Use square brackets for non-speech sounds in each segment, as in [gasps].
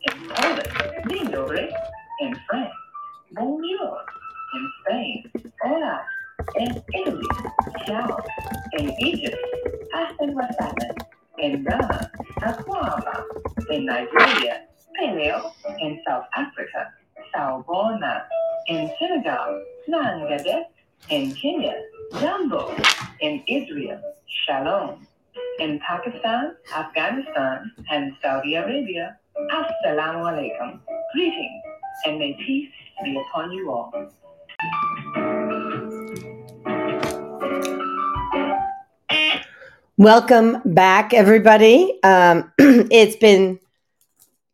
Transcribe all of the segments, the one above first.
In Poland, Dzień dobry. In France, Bonjour. In Spain, Hola. In Italy, Ciao. In Egypt, Aston Wasabi. In Ghana, Akwaaba. In Nigeria, Paleo. In South Africa. In Senegal, Nangade. In Kenya, Jambo. In Israel, Shalom. In Pakistan, Afghanistan, and Saudi Arabia, Assalamu alaikum. Greetings, and may peace be upon you all. Welcome back, everybody. Um, [clears throat] it's been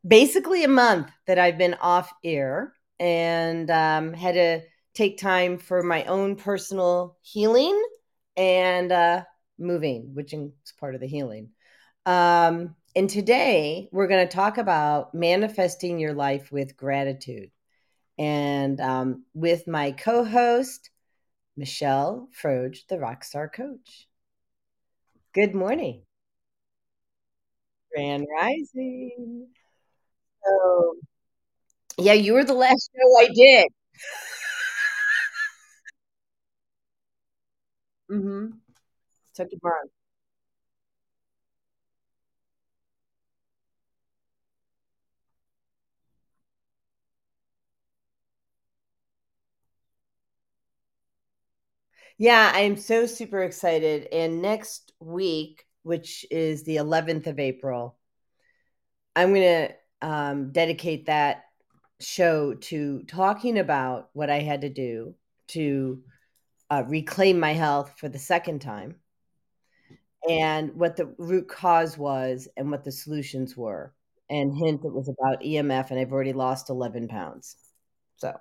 basically a month that I've been off air and um, had to take time for my own personal healing and uh, moving, which is part of the healing. Um, and today we're going to talk about manifesting your life with gratitude. And um, with my co host, Michelle Froedge, the Rockstar Coach. Good morning. Grand Rising. So, yeah, you were the last show I did. [laughs] mm-hmm. Took a month. Yeah, I'm so super excited. And next week, which is the 11th of April, I'm going to um, dedicate that show to talking about what I had to do to uh, reclaim my health for the second time and what the root cause was and what the solutions were. And hint, it was about EMF, and I've already lost 11 pounds. So,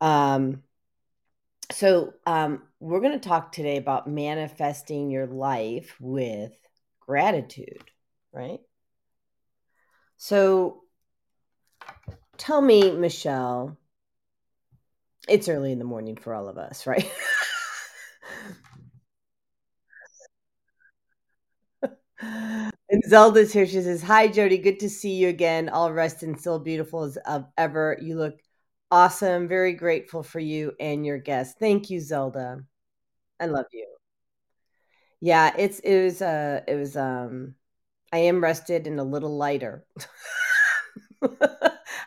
um, so um, we're going to talk today about manifesting your life with gratitude, right? So tell me, Michelle, it's early in the morning for all of us, right? [laughs] and Zelda's here. She says, Hi, Jodi. Good to see you again. All rest and still beautiful as of ever. You look awesome. Very grateful for you and your guest. Thank you, Zelda. I love you. Yeah, it's it was uh it was um I am rested and a little lighter. [laughs]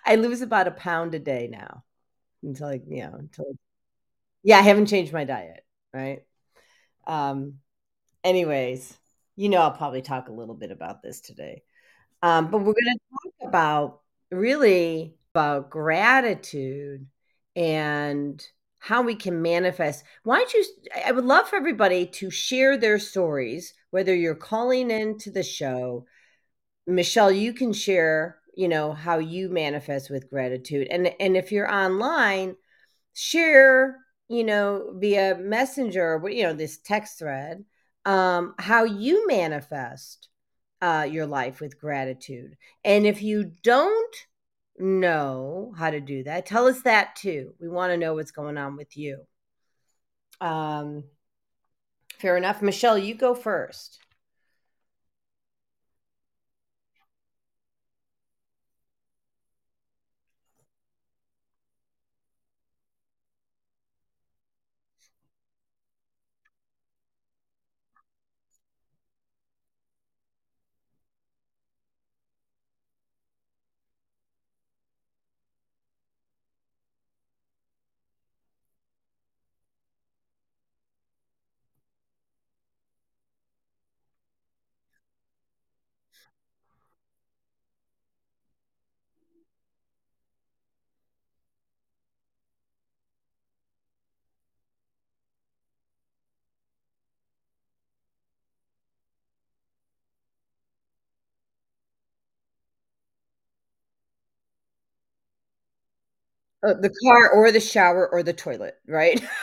I lose about a pound a day now until I, you know, until yeah, I haven't changed my diet, right? Um anyways, you know I'll probably talk a little bit about this today. Um, but we're gonna talk about really about gratitude and how we can manifest. Why don't you? I would love for everybody to share their stories, whether you're calling into the show. Michelle, you can share, you know, how you manifest with gratitude. And and if you're online, share, you know, via messenger, you know, this text thread, um, how you manifest uh, your life with gratitude. And if you don't know how to do that, tell us that too. We want to know what's going on with you. Um, fair enough. Michelle, you go first. Uh, the car or the shower or the toilet, right? [laughs]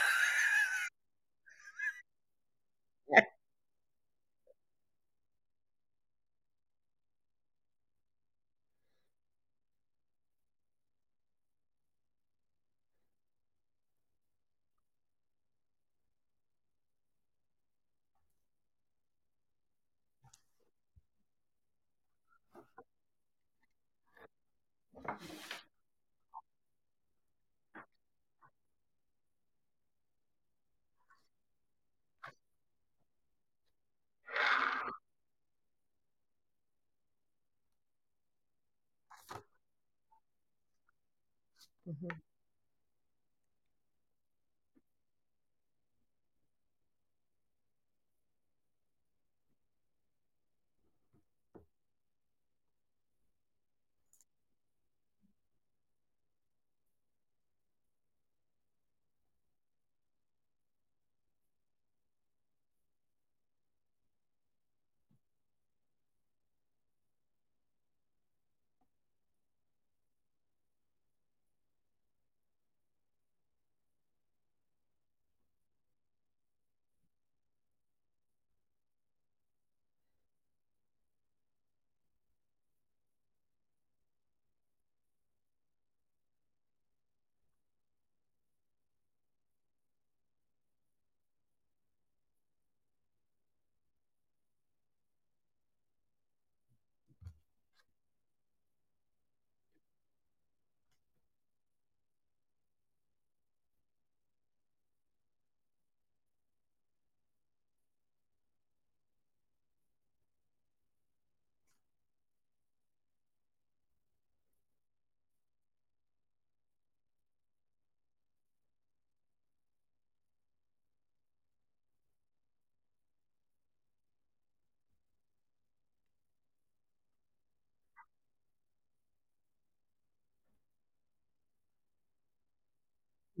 Mhm.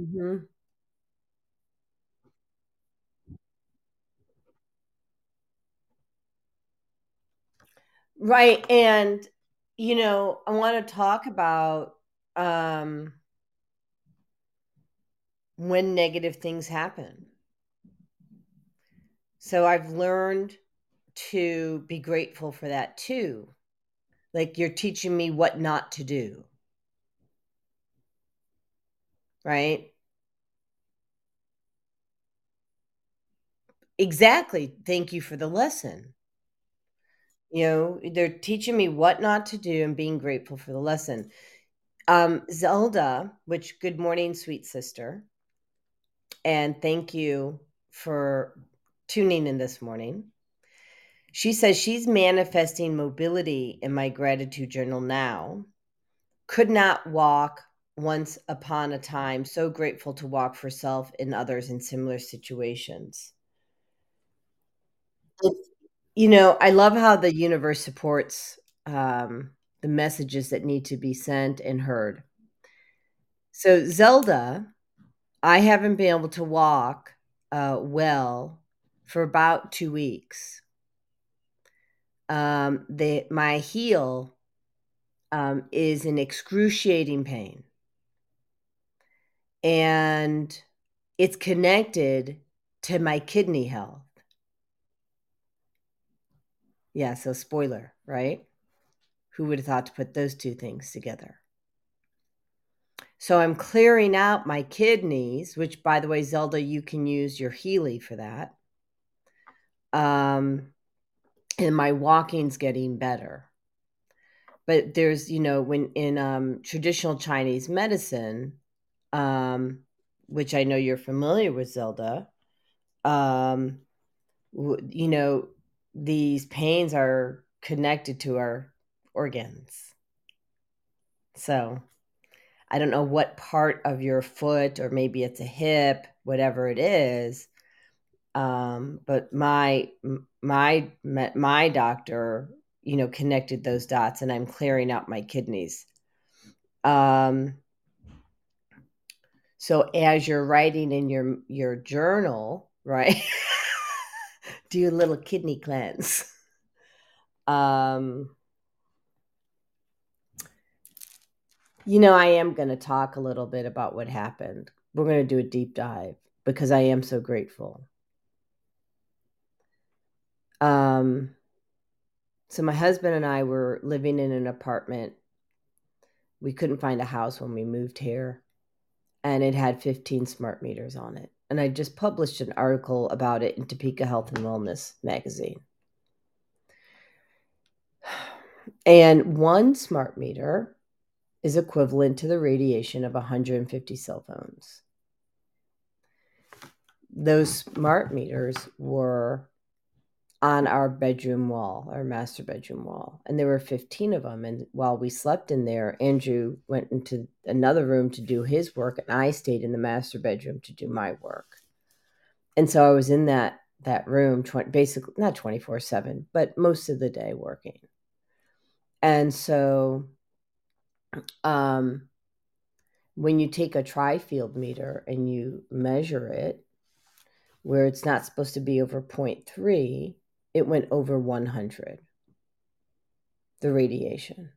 Mhm. Right, and, you know, I wanna talk about, um when negative things happen. So I've learned to be grateful for that too. Like, you're teaching me what not to do. Right? Exactly, thank you for the lesson. You know, they're teaching me what not to do and being grateful for the lesson. Um, Zelda, which good morning, sweet sister, and thank you for tuning in this morning. She says she's manifesting mobility in my gratitude journal now. Could not walk once upon a time. So grateful to walk for self and others in similar situations. You know, I love how the universe supports um, the messages that need to be sent and heard. So, Zelda, I haven't been able to walk uh, well for about two weeks. Um, the, my heel um, is in excruciating pain. And it's connected to my kidney health. Yeah, so spoiler, right? Who would have thought to put those two things together? So I'm clearing out my kidneys, which, by the way, Zelda, you can use your Healy for that. Um, and my walking's getting better. But there's, you know, when in um, traditional Chinese medicine, um, which I know you're familiar with, Zelda, um, you know, these pains are connected to our organs. So I don't know what part of your foot, or maybe it's a hip, whatever it is. Um, but my my my doctor, you know, connected those dots, and I'm clearing out my kidneys. Um, so as you're writing in your your journal, right? [laughs] do a little kidney cleanse. [laughs] Um, you know, I am going to talk a little bit about what happened. We're going to do a deep dive because I am so grateful. Um, so my husband and I were living in an apartment. We couldn't find a house when we moved here, and it had 15 smart meters on it and I just published an article about it in Topeka Health and Wellness magazine. [sighs] And one smart meter is equivalent to the radiation of 150 cell phones. Those smart meters were on our bedroom wall, our master bedroom wall. And there were 15 of them. And while we slept in there, Andrew went into another room to do his work, and I stayed in the master bedroom to do my work. And so I was in that that room 20, basically not 24 7 but most of the day working and so um when you take a TriField meter and you measure it where it's not supposed to be over 0.3 it went over 100 the radiation.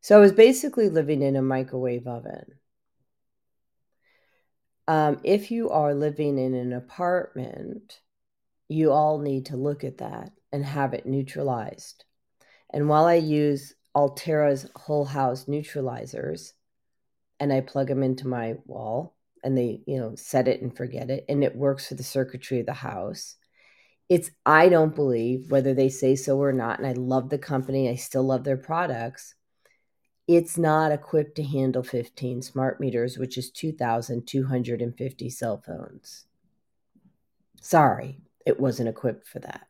So i was basically living in a microwave oven. Um, if you are living in an apartment you all need to look at that and have it neutralized. And while i use Aulterra's whole house neutralizers and i plug them into my wall and they you know set it and forget it and it works for the circuitry of the house it's i don't believe whether they say so or not and i love the company i still love their products it's not equipped to handle 15 smart meters which is 2250 cell phones. Sorry it wasn't equipped for that.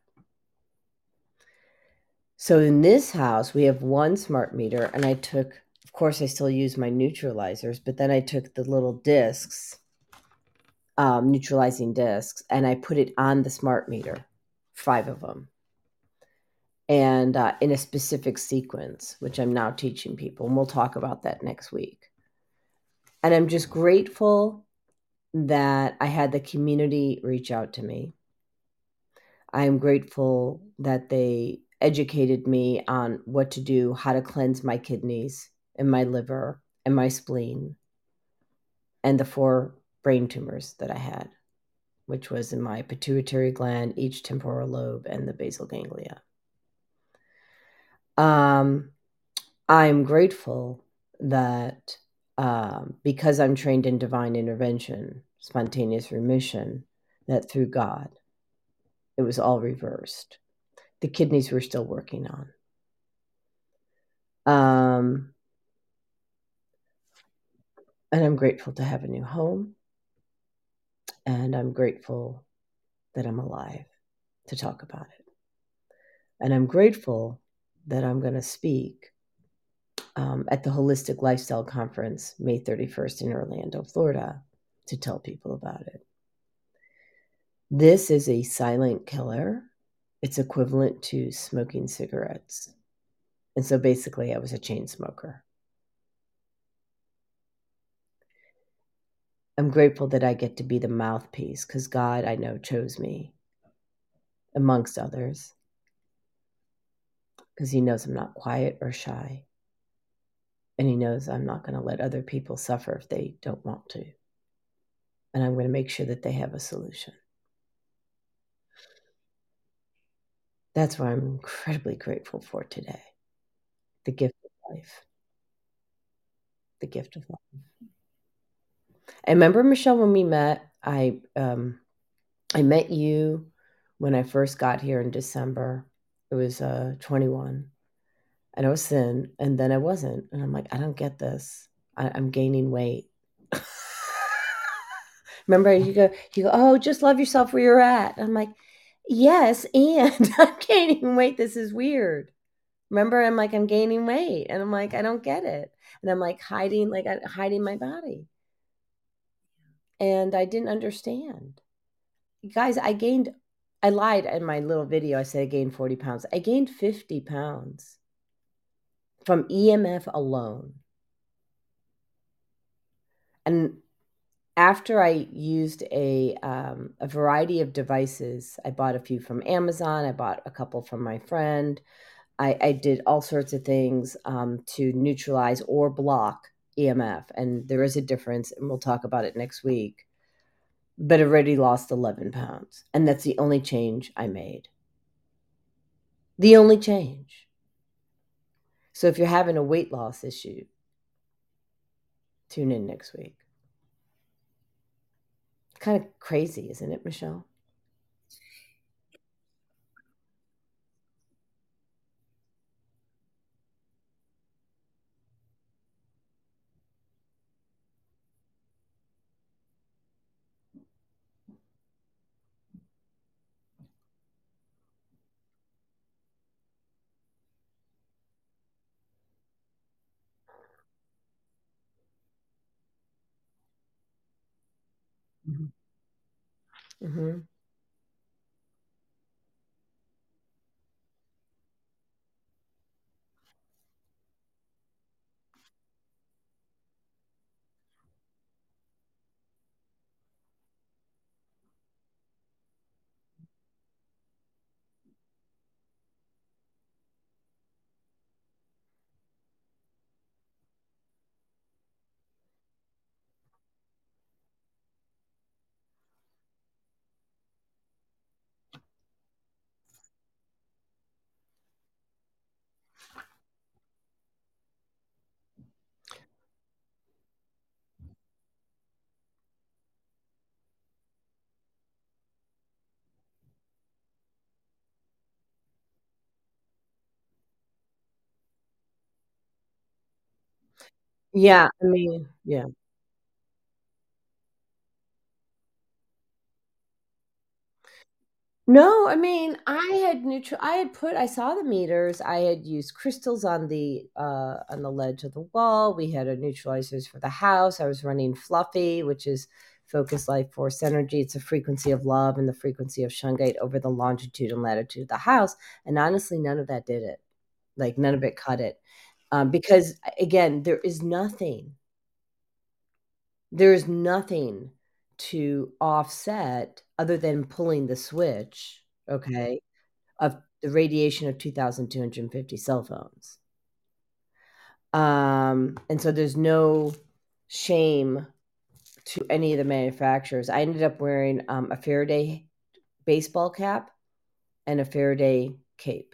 So in this house we have one smart meter and i took of course i still use my neutralizers but then i took the little discs um, neutralizing discs and I put it on the smart meter, five of them, and uh, in a specific sequence, which I'm now teaching people. And we'll talk about that next week. And I'm just grateful that I had the community reach out to me. I am grateful that they educated me on what to do, how to cleanse my kidneys and my liver and my spleen and the four brain tumors that I had, which was in my pituitary gland, each temporal lobe, and the basal ganglia. Um, I'm grateful that um, because I'm trained in divine intervention, spontaneous remission, that through God, it was all reversed. The kidneys were still working on. Um, and I'm grateful to have a new home. And I'm grateful that I'm alive to talk about it. And I'm grateful that I'm going to speak um, at the Holistic Lifestyle Conference May 31st in Orlando, Florida, to tell people about it. This is a silent killer. It's equivalent to smoking cigarettes. And so basically, I was a chain smoker. I'm grateful that I get to be the mouthpiece because God, I know, chose me amongst others because He knows I'm not quiet or shy. And He knows I'm not going to let other people suffer if they don't want to. And I'm going to make sure that they have a solution. That's what I'm incredibly grateful for today the gift of life. The gift of life. I remember Michelle when we met. I um, I met you when I first got here in December. It was uh, 21, and I was thin, and then I wasn't, and I'm like, I don't get this. I, I'm gaining weight. [laughs] Remember, you go, you go, oh, just love yourself where you're at. I'm like, yes, and [laughs] I'm gaining weight. This is weird. Remember, I'm like, I'm gaining weight, and I'm like, I don't get it, and I'm like hiding, like hiding my body, and I didn't understand. Guys, I gained. I lied in my little video. I said I gained 40 pounds. I gained 50 pounds from EMF alone. And after I used a um, a variety of devices, I bought a few from Amazon. I bought a couple from my friend. I, I did all sorts of things um, to neutralize or block EMF, and there is a difference, and we'll talk about it next week. But already lost 11 pounds, and that's the only change I made. The only change. So if you're having a weight loss issue, tune in next week. Kind of crazy, isn't it, Michelle? Mm-hmm. Mm-hmm. Yeah, I mean, yeah. No, I mean, I had neutral I had put I saw the meters, I had used crystals on the, uh, on the ledge of the wall, we had a neutralizers for the house, I was running Fluffy, which is focus life force energy, it's a frequency of love and the frequency of shungite over the longitude and latitude of the house, and honestly, none of that did it. Like, none of it cut it, um, because, again, there is nothing there is nothing to offset other than pulling the switch, okay, of the radiation of 2,250 cell phones. Um, and so there's no shame to any of the manufacturers. I ended up wearing um, a Faraday baseball cap and a Faraday cape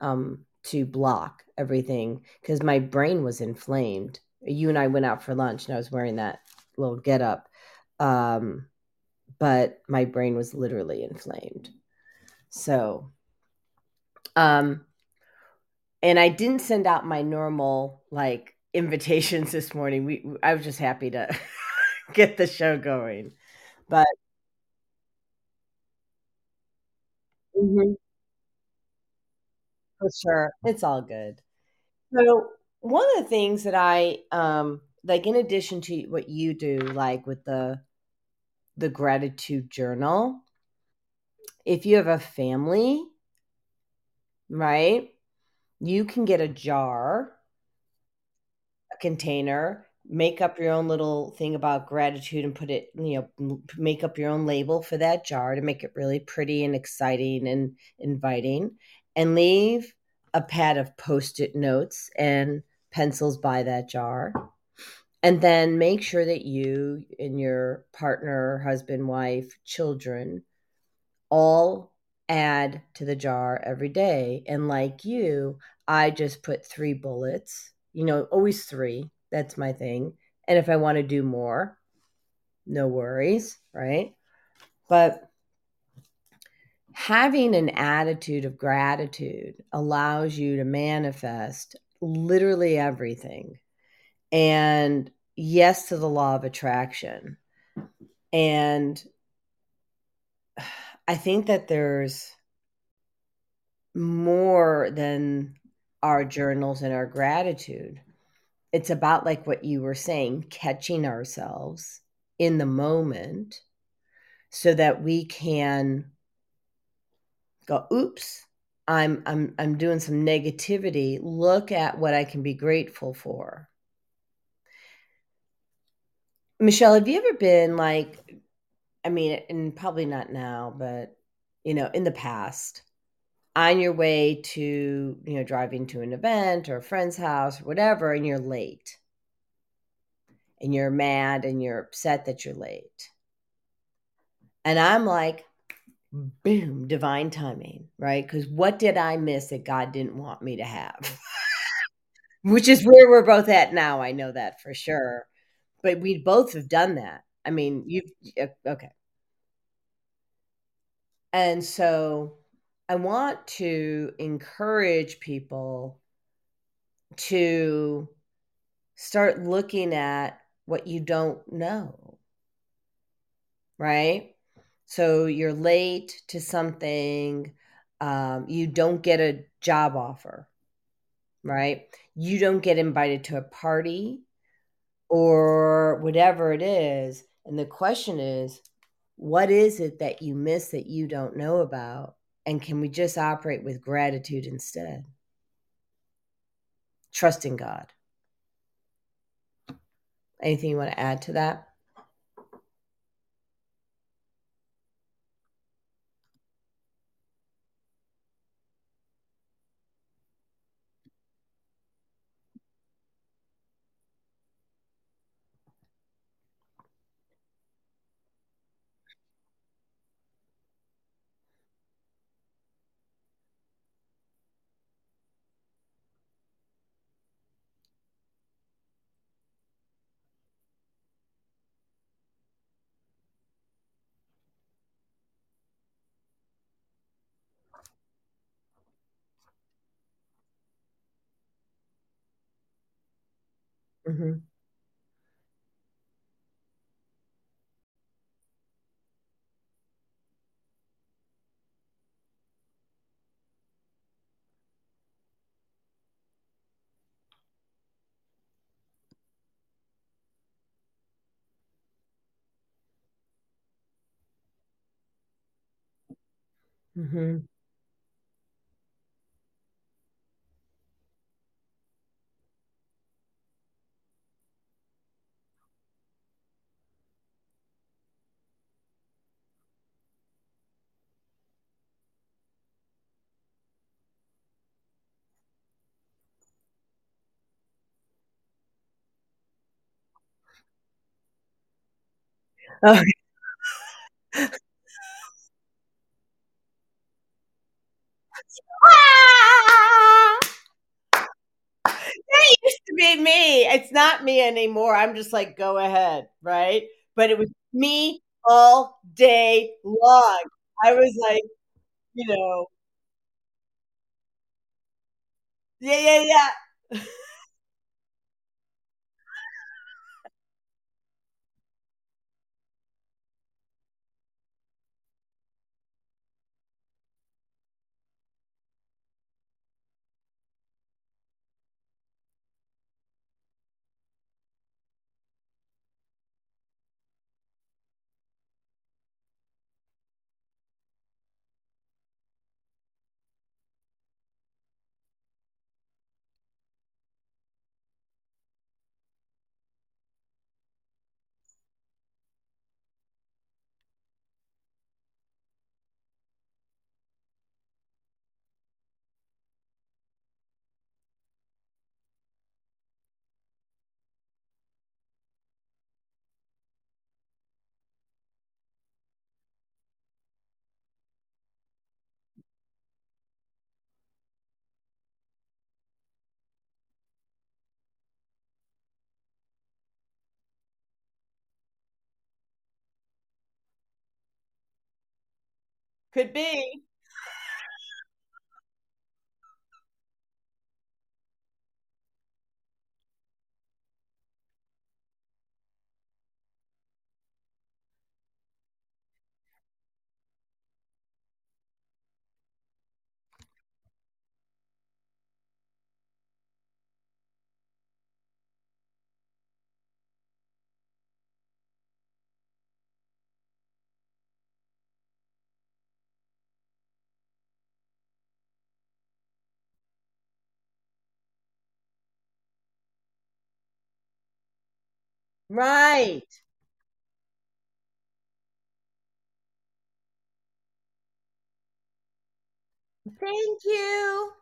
um, to block everything because my brain was inflamed. You and I went out for lunch and I was wearing that little get up. Um, but my brain was literally inflamed. So, um, and I didn't send out my normal like invitations [laughs] this morning. We I was just happy to [laughs] get the show going. But Mhm. For sure, it's all good. So, one of the things that I um like in addition to what you do like with the the gratitude journal, if you have a family, right? you can get a jar, a container, make up your own little thing about gratitude and put it, you know, make up your own label for that jar to make it really pretty and exciting and inviting, and leave a pad of post it notes and pencils by that jar. And then make sure that you and your partner, husband, wife, children all add to the jar every day. And like you, I just put three bullets, you know, always three. That's my thing. And if I want to do more, no worries, right? But having an attitude of gratitude allows you to manifest literally everything. And yes to the law of attraction. And I think that there's more than our journals and our gratitude. It's about like what you were saying, catching ourselves in the moment so that we can go, oops, I'm I'm I'm doing some negativity. Look at what I can be grateful for. Michelle, have you ever been like I mean, and probably not now, but you know, in the past, on your way to, you know, driving to an event or a friend's house or whatever, and you're late. And you're mad and you're upset that you're late. And I'm like, boom, divine timing, right? Because what did I miss that God didn't want me to have? [laughs] Which is where we're both at now. I know that for sure. But we both have done that. I mean, you've, okay. And so I want to encourage people to start looking at what you don't know. Right? So you're late to something, um, you don't get a job offer, right? You don't get invited to a party or whatever it is. And the question is, what is it that you miss that you don't know about? And can we just operate with gratitude instead? Trusting God. Anything you want to add to that? Mm-hmm. Mm-hmm. Oh. [laughs] that used to be me. It's not me anymore. I'm just like, go ahead, right? But it was me all day long. I was like, you know, yeah, yeah, yeah. [laughs] Could be. Right. Thank you.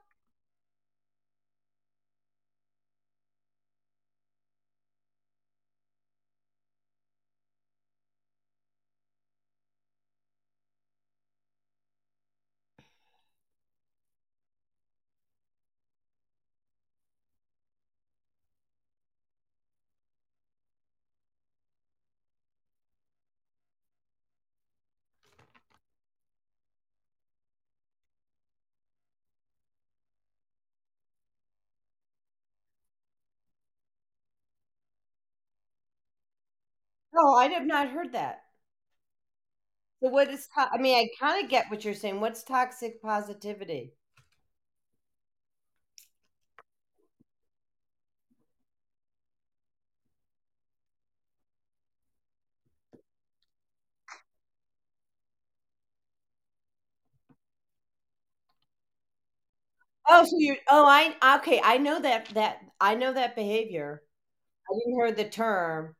Oh, I have not heard that. So what is to- I mean, I kind of get what you're saying. What's toxic positivity? Oh, so you oh, I okay, I know that that I know that behavior. I didn't hear the term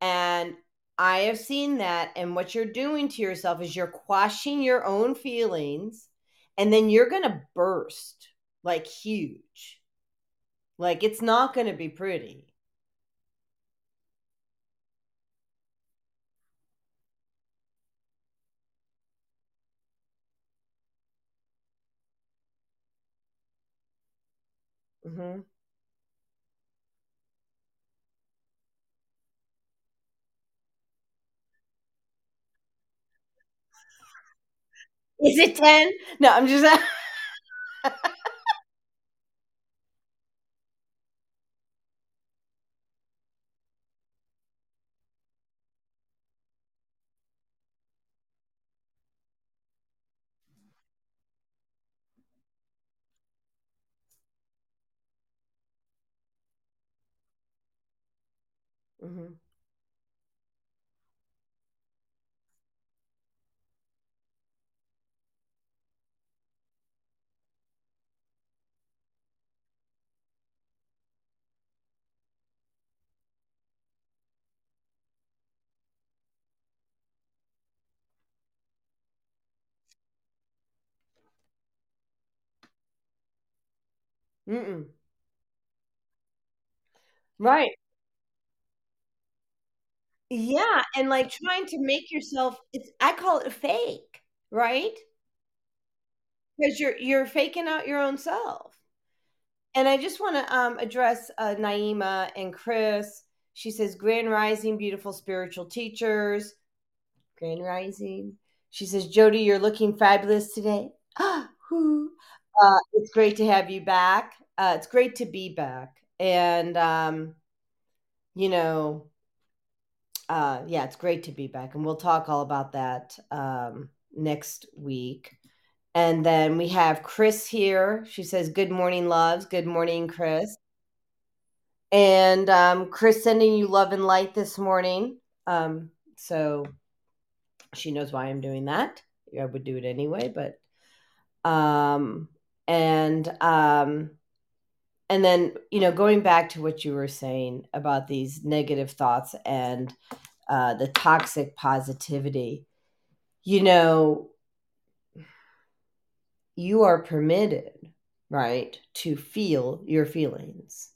and I have seen that and what you're doing to yourself is you're quashing your own feelings and then you're going to burst like huge. Like it's not going to be pretty. Mhm. Is it 10? No, I'm just [laughs] Mhm. Mm-mm. Right. Yeah, and like trying to make yourself it's I call it a fake, right? Because you're you're faking out your own self. And I just want to um, address uh, Naima and Chris. She says, Grand Rising, beautiful spiritual teachers. Grand Rising. She says, Jodi, you're looking fabulous today. [gasps] uh, it's great to have you back. Uh, it's great to be back. And, um, you know, uh, yeah, it's great to be back. And we'll talk all about that um, next week. And then we have Chris here. She says, Good morning, loves. Good morning, Chris. And um, Chris sending you love and light this morning. Um, so she knows why I'm doing that. I would do it anyway, but um, and um, and then you know going back to what you were saying about these negative thoughts and uh, the toxic positivity, you know, you are permitted, right, to feel your feelings.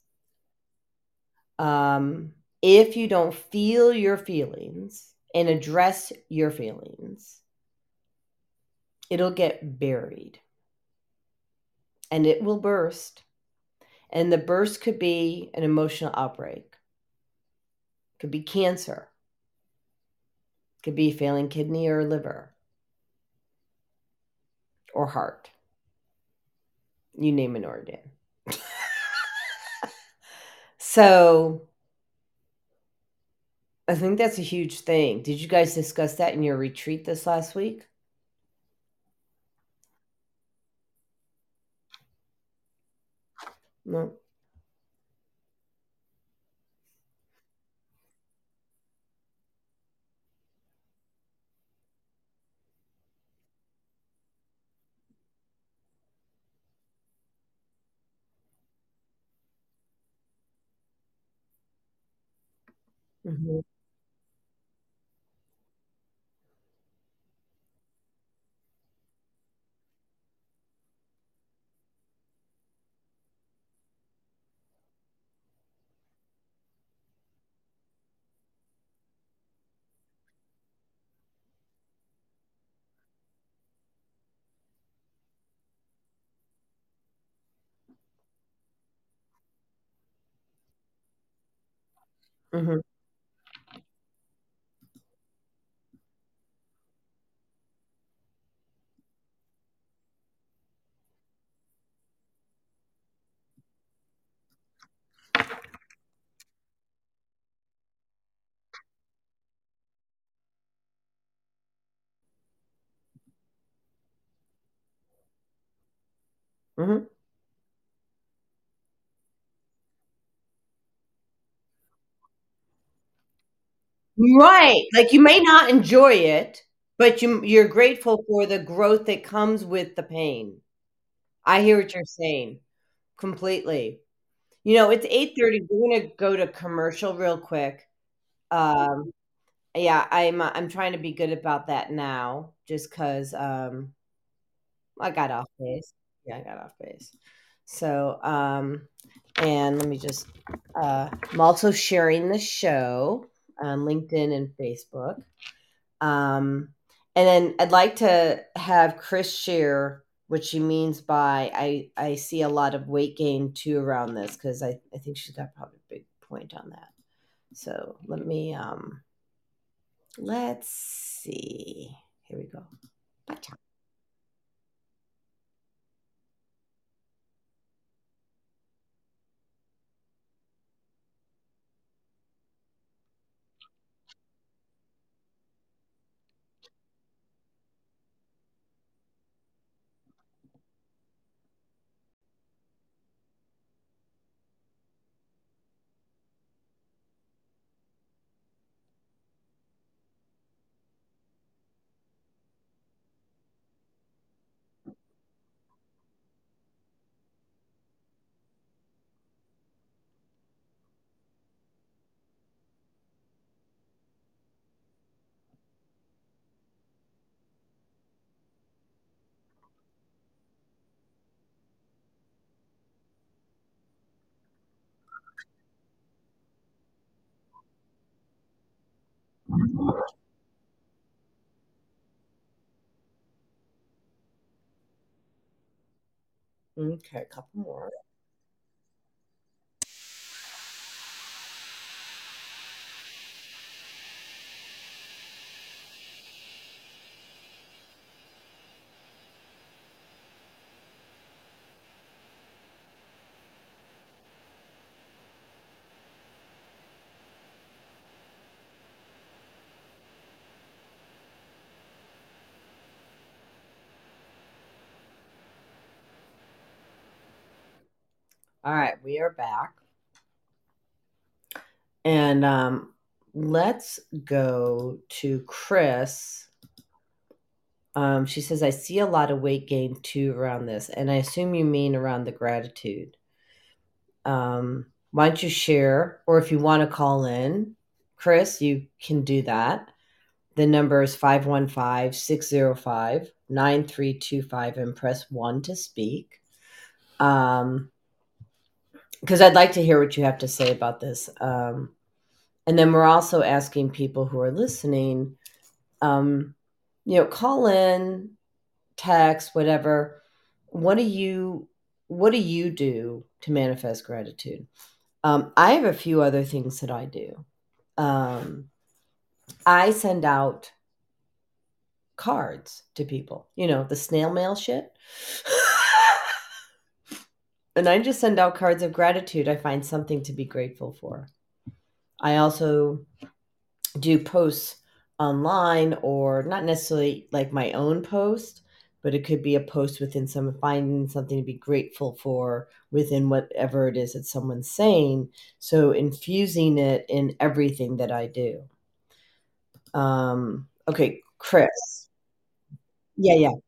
Um, if you don't feel your feelings and address your feelings, it'll get buried and it will burst. And the burst could be an emotional outbreak, could be cancer, could be failing kidney or liver. or heart. You name an organ. [laughs] so I think that's a huge thing. Did you guys discuss that in your retreat this last week? No. Mhm. Mhm. Mhm. Right. Like you may not enjoy it, but you you're grateful for the growth that comes with the pain. I hear what you're saying completely. You know, it's 8:30. We're gonna go to commercial real quick. Um, yeah, I'm I'm trying to be good about that now just 'cause um I got off base. Yeah, I got off base. So, um and let me just uh I'm also sharing the show on LinkedIn and Facebook. Um, and then I'd like to have Chris share what she means by I I see a lot of weight gain too around this because I, I think she's got probably a big point on that. So let me um let's see. Here we go. Gotcha. Okay, a couple more. All right, we are back. And um let's go to Chris. Um, she says, I see a lot of weight gain too around this, and I assume you mean around the gratitude. Um, why don't you share, or if you want to call in, Chris, you can do that. The number is 515 605 9325 and press one to speak. Um, because I'd like to hear what you have to say about this. Um, and then we're also asking people who are listening, um, you know, call in, text, whatever. What do you what do you do to manifest gratitude? Um, I have a few other things that I do. Um, I send out cards to people, you know, the snail mail shit. [laughs] and I just send out cards of gratitude. I find something to be grateful for. I also do posts online or not necessarily like my own post, but it could be a post within some finding something to be grateful for within whatever it is that someone's saying. So infusing it in everything that I do. Um, okay, Chris. Yeah, yeah.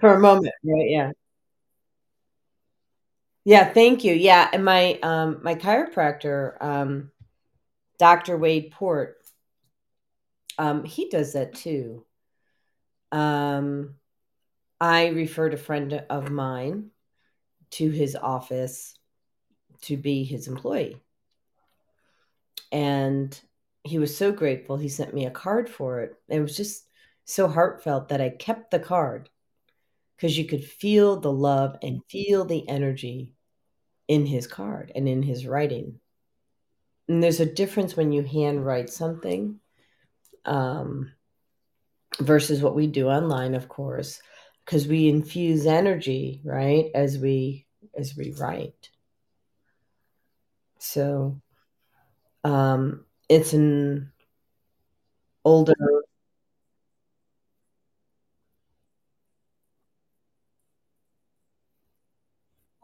For a moment, right? Yeah. Yeah, thank you. Yeah, and my um my chiropractor, um, Dr. Wade Port, um, he does that too. Um, I referred a friend of mine to his office to be his employee. And he was so grateful. He sent me a card for it. It was just so heartfelt that I kept the card because you could feel the love and feel the energy in his card and in his writing. And there's a difference when you handwrite something um, versus what we do online, of course, because we infuse energy, right, as we as we write. So um, it's an older.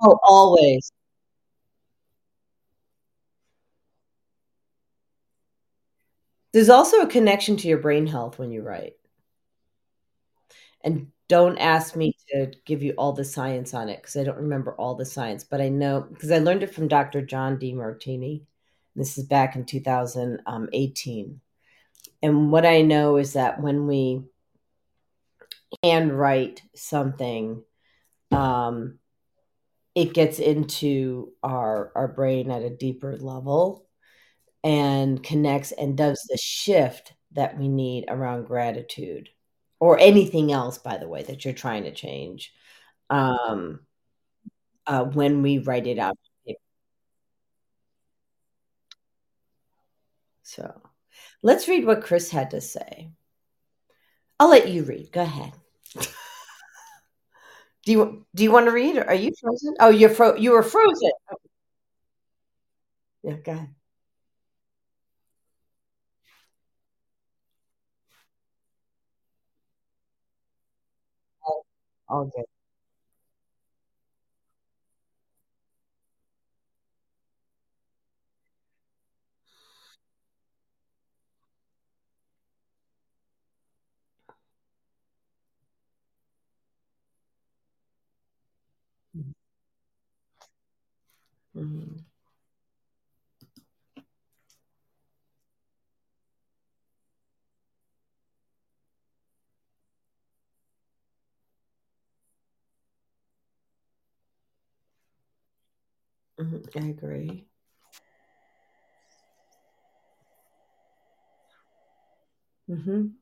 Oh, always. There's also a connection to your brain health when you write. And don't ask me to give you all the science on it because I don't remember all the science, but I know because I learned it from Dr. John Demartini. This is back in 2018. And what I know is that when we handwrite something, um, it gets into our our brain at a deeper level and connects and does the shift that we need around gratitude or anything else by the way that you're trying to change um uh, when we write it out. So let's read what chris had to say. I'll let you read. Go ahead [laughs] do you do you want to read are you frozen? Oh you're fro you were frozen. Oh. Yeah go ahead. All good hmm hmm i agree. Hmm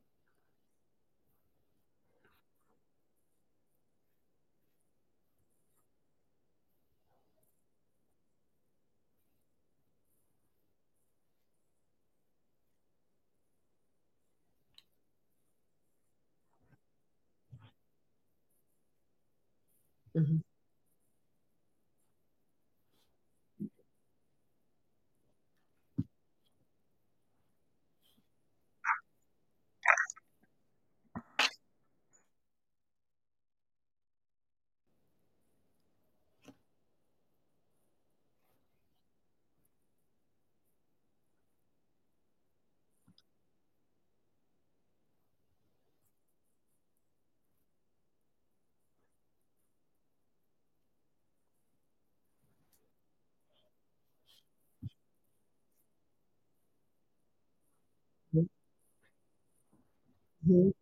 hmm Mhm.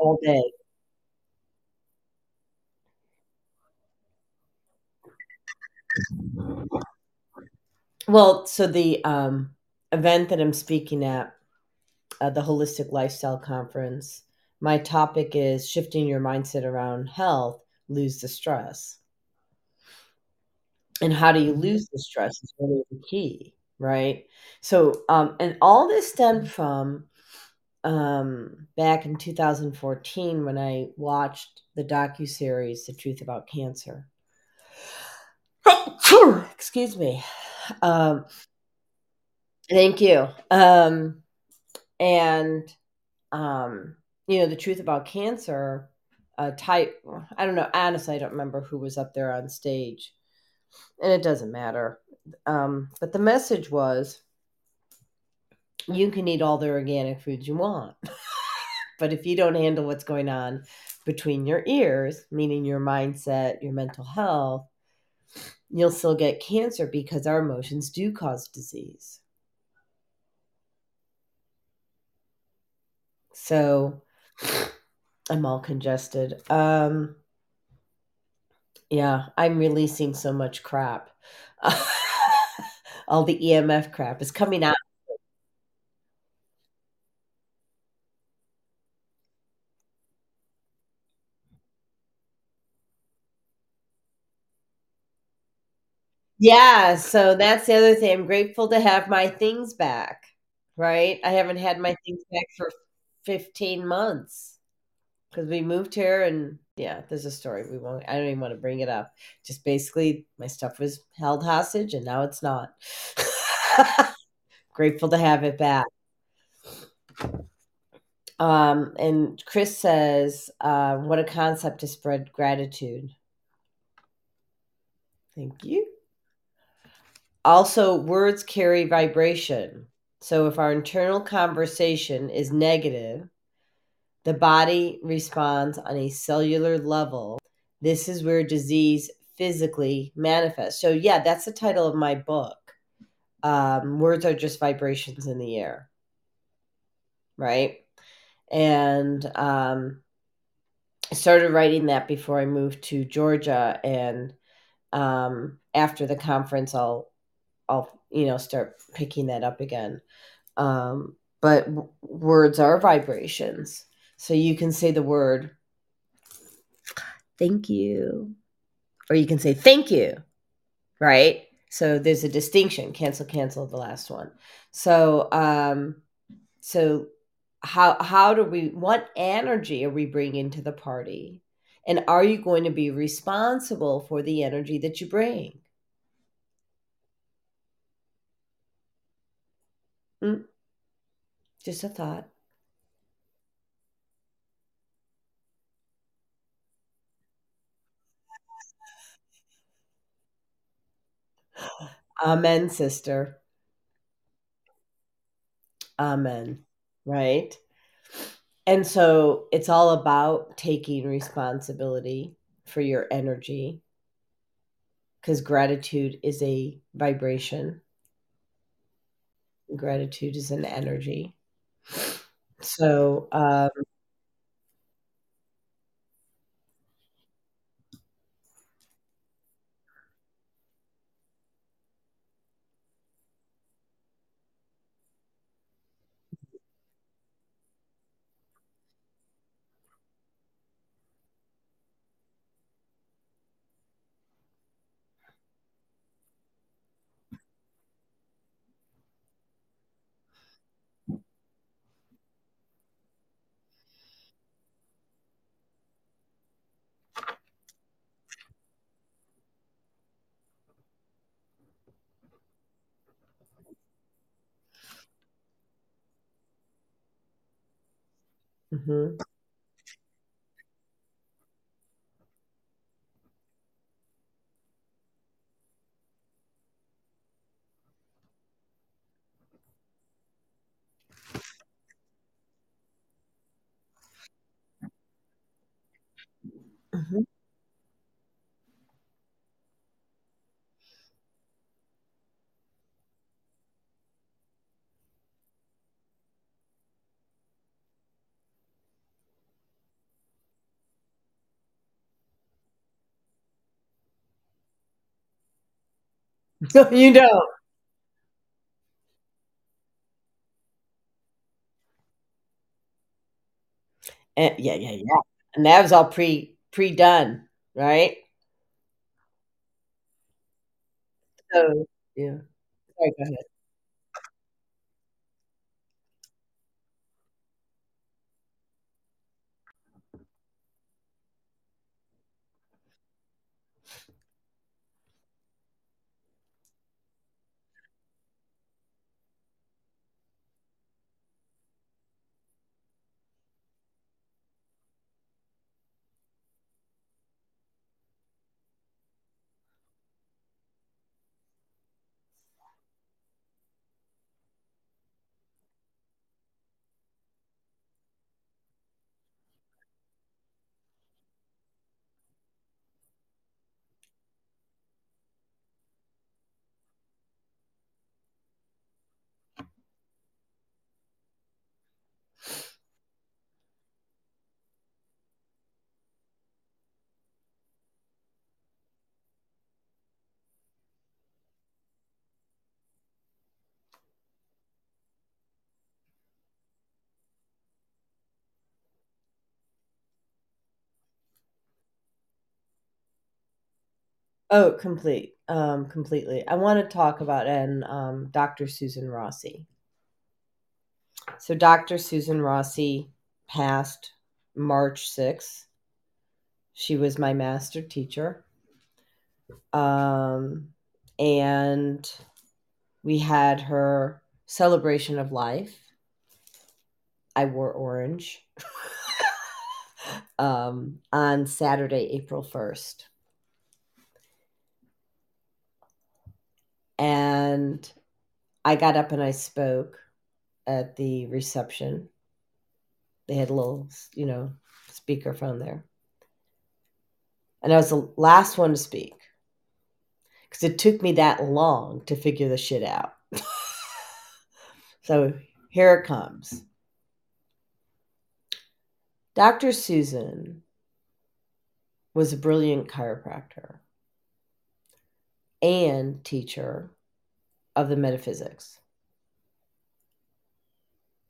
All day. Well, so the um, event that I'm speaking at, uh, the Holistic Lifestyle Conference, my topic is shifting your mindset around health, lose the stress. And how do you lose the stress is really the key, right? So, um, and all this stemmed from um, back in 2014 when I watched the docu series "The Truth About Cancer." [sighs] Excuse me. Um, thank you. Um, and um, you know, the truth about cancer. Uh, type. I don't know. Honestly, I don't remember who was up there on stage, and it doesn't matter. Um, but the message was, you can eat all the organic foods you want, [laughs] but if you don't handle what's going on between your ears, meaning your mindset, your mental health, you'll still get cancer because our emotions do cause disease. So I'm all congested. Um, yeah, I'm releasing so much crap. [laughs] all the EMF crap is coming out. Yeah, so that's the other thing. I'm grateful to have my things back, right? I haven't had my things back for 15 months because we moved here and yeah, there's a story. We won't, I don't even want to bring it up. Just basically, my stuff was held hostage and now it's not. [laughs] Grateful to have it back. Um, and Chris says, uh, what a concept to spread gratitude. Thank you. Also, words carry vibration. So if our internal conversation is negative, the body responds on a cellular level. This is where disease physically manifests. So, yeah, that's the title of my book. Um, words are just vibrations in the air, right? And um, I started writing that before I moved to Georgia, and um, after the conference, I'll I'll you know start picking that up again. Um, but w- words are vibrations, so you can say the word thank you, or you can say thank you, right? So there's a distinction. Cancel, cancel the last one. So um, so how how do we what energy are we bringing to the party? And are you going to be responsible for the energy that you bring? Mm, just a thought. Amen, sister. Amen. Right? And so it's all about taking responsibility for your energy because gratitude is a vibration, gratitude is an energy. So, um, Mhm. Mhm. No, [laughs] you don't. Eh, yeah, yeah, yeah. And that was all pre pre-done, right? So, yeah. Go ahead. Oh, complete, um, completely. I wanna talk about and, um, Doctor Susan Rossi. So Doctor Susan Rossi passed March 6th. She was my master teacher. Um, and we had her celebration of life. I wore orange. [laughs] um, on Saturday, April 1st. And I got up and I spoke at the reception. They had a little, you know, speakerphone there. And I was the last one to speak because it took me that long to figure the shit out. [laughs] so here it comes. Dr. Susan was a brilliant chiropractor and teacher of the metaphysics.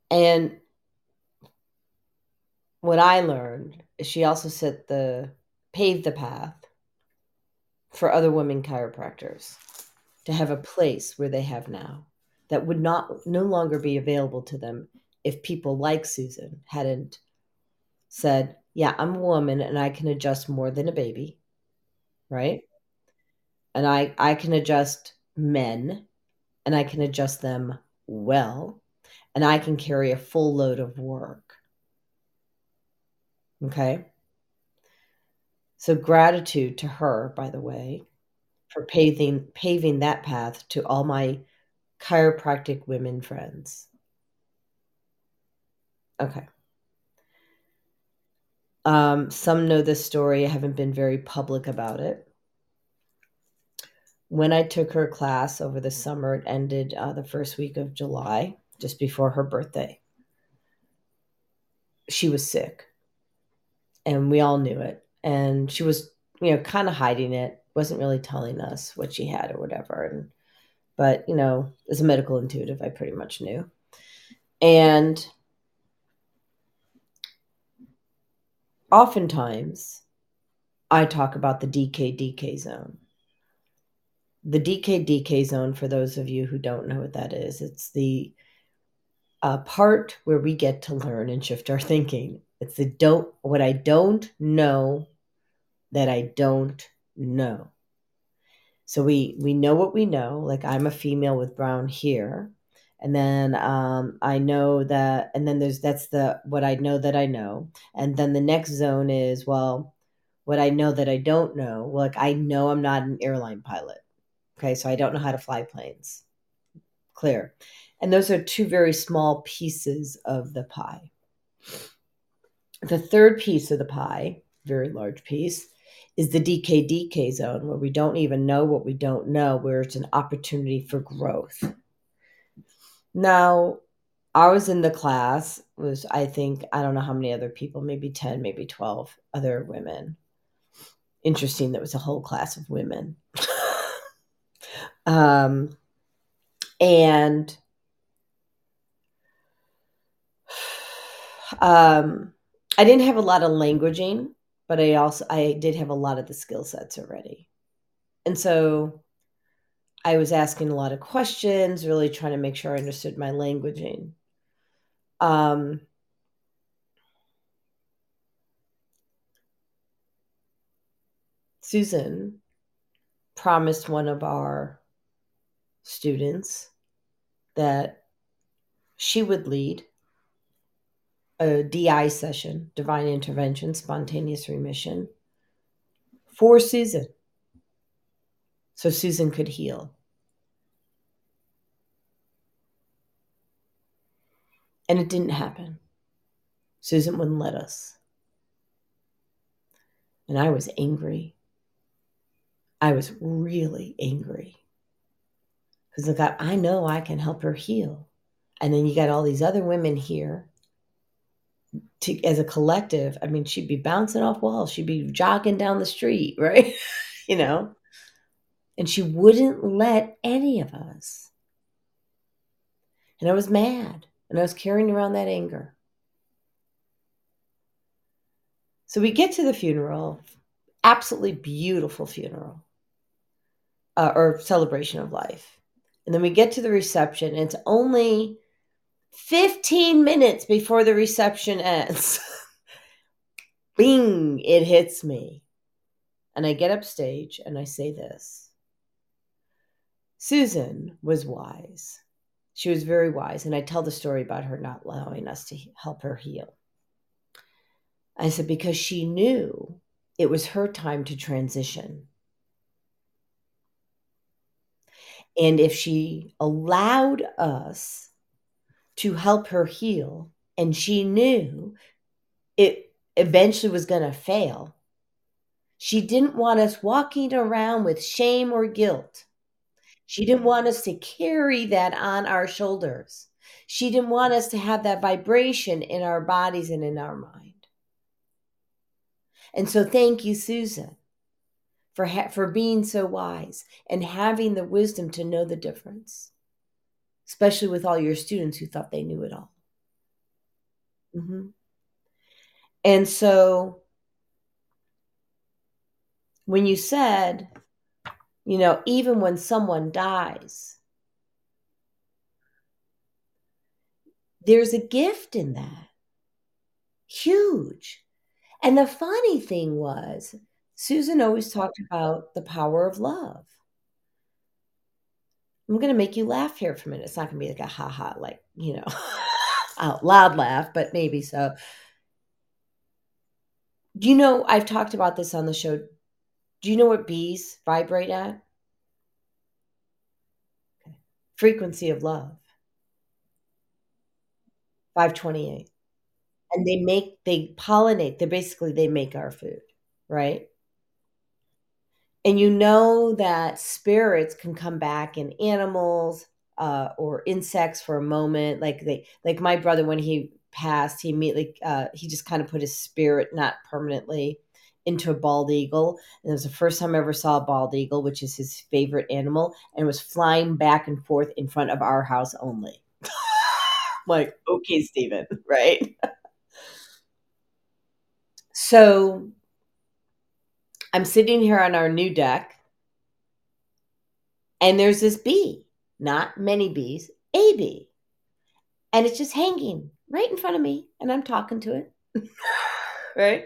And what I learned is she also set the paved the path for other women chiropractors to have a place where they have now that would not no longer be available to them if people like Susan hadn't said, "Yeah, I'm a woman and I can adjust more than a baby." Right? And I I can adjust men and I can adjust them well and I can carry a full load of work. Okay? So gratitude to her, by the way, for paving paving that path to all my chiropractic women friends. Okay. Um, some know this story. I haven't been very public about it. When I took her class over the summer, it ended uh, the first week of July, just before her birthday. She was sick, and we all knew it. And she was, you know, kind of hiding it, wasn't really telling us what she had or whatever. And but you know, as a medical intuitive, I pretty much knew. And oftentimes I talk about the DK DK zone. The DK DK zone, for those of you who don't know what that is, it's the uh, part where we get to learn and shift our thinking. It's the don't, what I don't know that I don't know. So we we know what we know, like I'm a female with brown hair and then um, I know that, and then there's that's the what I know that I know, and then the next zone is well, what I know that I don't know. Like I know I'm not an airline pilot, okay, so I don't know how to fly planes. Clear, and those are two very small pieces of the pie. The third piece of the pie, very large piece, is the DKDK zone where we don't even know what we don't know, where it's an opportunity for growth. Now, I was in the class was I think I don't know how many other people, maybe 10, maybe 12 other women. Interesting that was a whole class of women. [laughs] um and um I didn't have a lot of languaging, but I also I did have a lot of the skill sets already. And so I was asking a lot of questions, really trying to make sure I understood my languaging. Um, Susan promised one of our students that she would lead a DI session, divine intervention, spontaneous remission, for Susan so Susan could heal. And it didn't happen. Susan wouldn't let us. And I was angry. I was really angry. Because I thought, I know I can help her heal. And then you got all these other women here to, as a collective. I mean, she'd be bouncing off walls, she'd be jogging down the street, [laughs] right? you know? And she wouldn't let any of us. And I was mad and I was carrying around that anger. So we get to the funeral, absolutely beautiful funeral uh, or celebration of life. And then we get to the reception, and it's only 15 minutes before the reception ends. [laughs] Bing, it hits me. And I get up stage and I say this Susan was wise. She was very wise. And I tell the story about her not allowing us to help her heal. I said, because she knew it was her time to transition. And if she allowed us to help her heal, and she knew it eventually was going to fail, she didn't want us walking around with shame or guilt she didn't want us to carry that on our shoulders. She didn't want us to have that vibration in our bodies and in our mind. And so, thank you, Susan, for, ha- for being so wise and having the wisdom to know the difference, especially with all your students who thought they knew it all. Mm-hmm. And so, when you said, you know, even when someone dies, there's a gift in that. Huge. And the funny thing was, Susan always talked about the power of love. I'm going to make you laugh here for a minute. It's not going to be like a ha ha, like, you know, [laughs] out loud laugh, but maybe so. Do you know, I've talked about this on the show. Do you know what bees vibrate at? Frequency of love. 528. And they make, they pollinate. They basically, they make our food, right? And you know that spirits can come back in animals uh, or insects for a moment. Like they, like my brother, when he passed, he immediately, uh, he just kind of put his spirit, not permanently, into a bald eagle. And it was the first time I ever saw a bald eagle, which is his favorite animal, and was flying back and forth in front of our house only. [laughs] like, okay, Stephen, [laughs] right? [laughs] so I'm sitting here on our new deck, and there's this bee, not many bees, a bee. And it's just hanging right in front of me, and I'm talking to it. [laughs] right?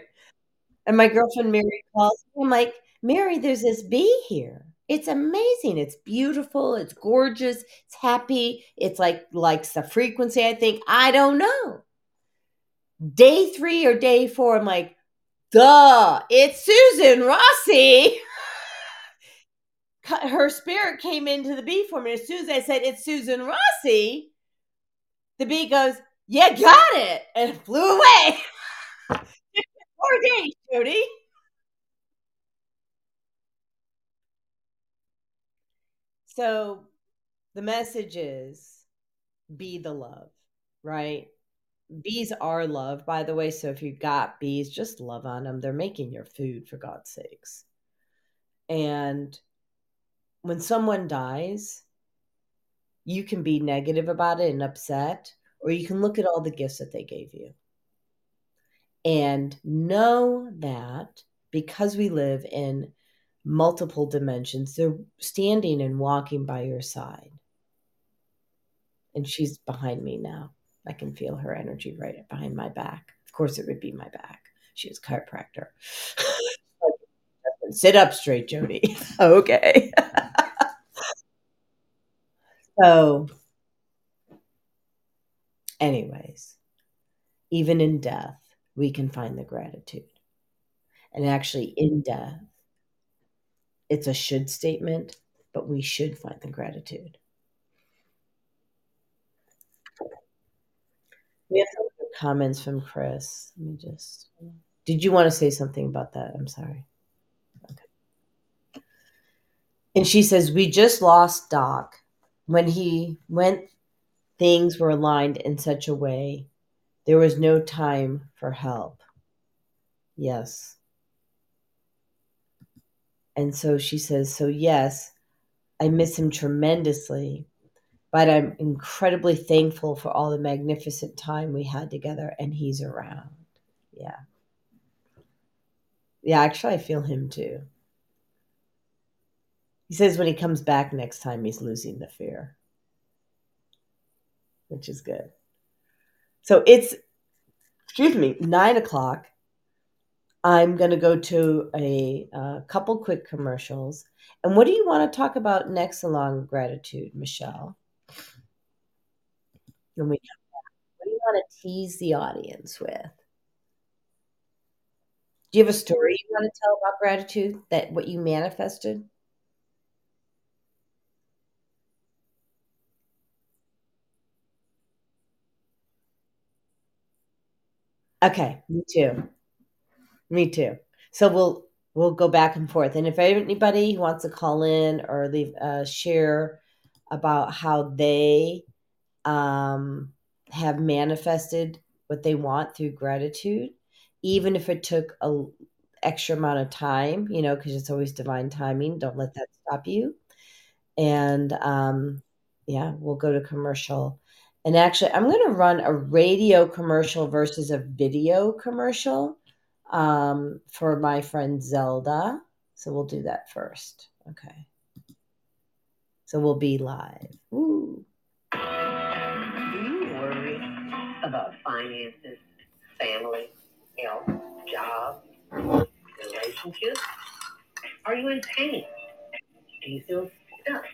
And my girlfriend Mary calls me. I'm like, Mary, there's this bee here. It's amazing. It's beautiful. It's gorgeous. It's happy. It's like likes the frequency. I think I don't know. Day three or day four, I'm like, duh, it's Susan Rossi. [laughs] Her spirit came into the bee for me. as soon as I said it's Susan Rossi, the bee goes, "You got it," and flew away. [laughs] Four days, Jodi. So the message is be the love, right? Bees are love, by the way. So if you got bees, just love on them. They're making your food, for God's sakes. And when someone dies, you can be negative about it and upset, or you can look at all the gifts that they gave you. And know that because we live in multiple dimensions. They're standing and walking by your side. And she's behind me now. I can feel her energy right behind my back. Of course, it would be my back. She was chiropractor. [laughs] Sit up straight, Jodi. [laughs] okay. [laughs] so, anyways, even in death, we can find the gratitude. And actually, in death, it's a should statement, but we should find the gratitude. We have some comments from Chris. Let me just. Did you want to say something about that? I'm sorry. Okay. And she says, We just lost Doc. When he went, things were aligned in such a way, there was no time for help. Yes. And so she says, So, yes, I miss him tremendously, but I'm incredibly thankful for all the magnificent time we had together and he's around. Yeah. Yeah, actually, I feel him too. He says when he comes back next time, he's losing the fear, which is good. So it's, excuse me, nine o'clock. I'm going to go to a, a, couple quick commercials. And what do you want to talk about next along gratitude, Michelle? When we come back, what do you want to tease the audience with? Do you have a story you want to tell about gratitude that what you manifested? Okay, me too. Me too. So we'll we'll go back and forth. And if anybody wants to call in or leave uh, share about how they um, have manifested what they want through gratitude, even if it took a extra amount of time, you know, because it's always divine timing. Don't let that stop you. And um, yeah, we'll go to commercial. And actually, I'm going to run a radio commercial versus a video commercial um, for my friend Zelda. So we'll do that first. Okay. So we'll be live. Ooh. About finances, family, health, job, relationships? Are you in pain? Do you feel stuck?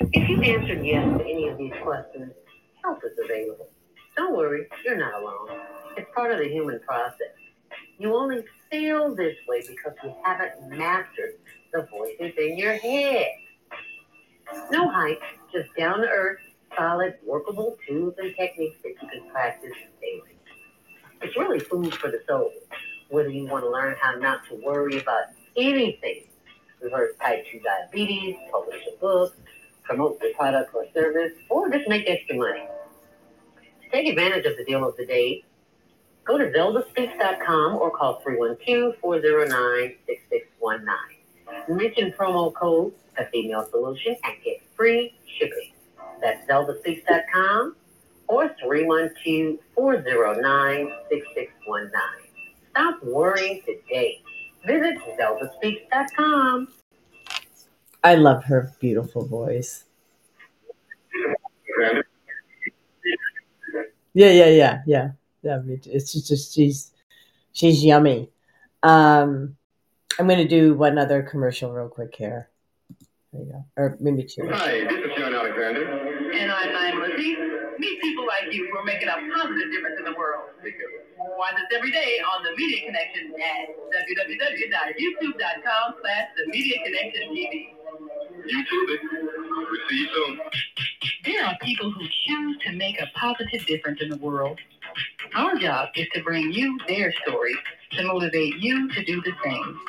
If you've answered yes to any of these questions, help is available. Don't worry, you're not alone. It's part of the human process. You only feel this way because you haven't mastered the voices in your head. No hype, just down to earth, solid, workable tools and techniques that you can practice daily. It's really food for the soul. Whether you want to learn how not to worry about anything, reverse type 2 diabetes, publish a book, promote your product or service, or just make extra money. To take advantage of the deal of the day, Go to zeldaspeaks.com or call 312-409-6619. Mention promo code The Female Solution and get free shipping. That's zeldaspeaks.com or 312-409-6619. Stop worrying today. Visit zeldaspeaks.com. I love her beautiful voice. Yeah, yeah, yeah, yeah yeah, it's just she's she's yummy. Um, I'm going to do one other commercial real quick here. There you go. Or maybe two. Hi, this is John Alexander. And I'm Naima Latif. Meet people like you who are making a positive difference in the world. Watch us every day on The Media Connection at www.youtube.com slash The Media Connection TV. YouTube it. We'll see you soon. There are people who choose to make a positive difference in the world. Our job is to bring you their stories to motivate you to do the same.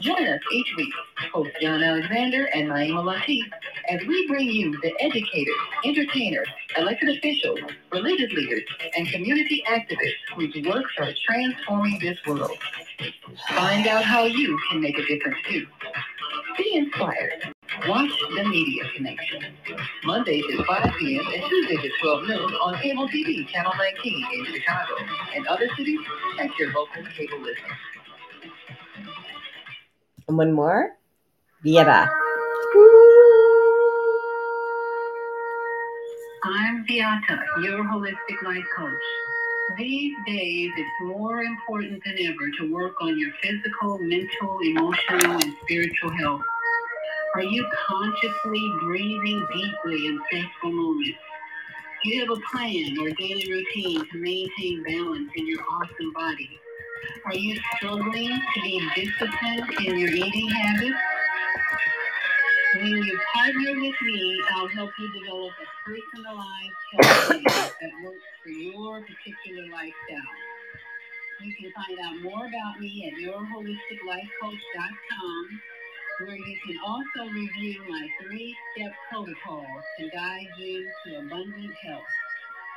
Join us each week, host John Alexander and Naima Latif, as we bring you the educators, entertainers, elected officials, religious leaders, and community activists whose works are transforming this world. Find out how you can make a difference too. Be inspired. Watch The Media Connection. Mondays at 5 p.m. and Tuesdays at 12 noon on cable TV, Channel 19 in Chicago. And other cities, check your local cable listener. And one more. Viera. I'm Beata, your holistic life coach. These days, it's more important than ever to work on your physical, mental, emotional, and spiritual health. Are you consciously breathing deeply in stressful moments? Do you have a plan or daily routine to maintain balance in your awesome body? Are you struggling to be disciplined in your eating habits? When you partner with me, I'll help you develop a personalized health plan that works for your particular lifestyle. You can find out more about me at yourholisticlifecoach.com, where you can also review my three-step protocol to guide you to abundant health.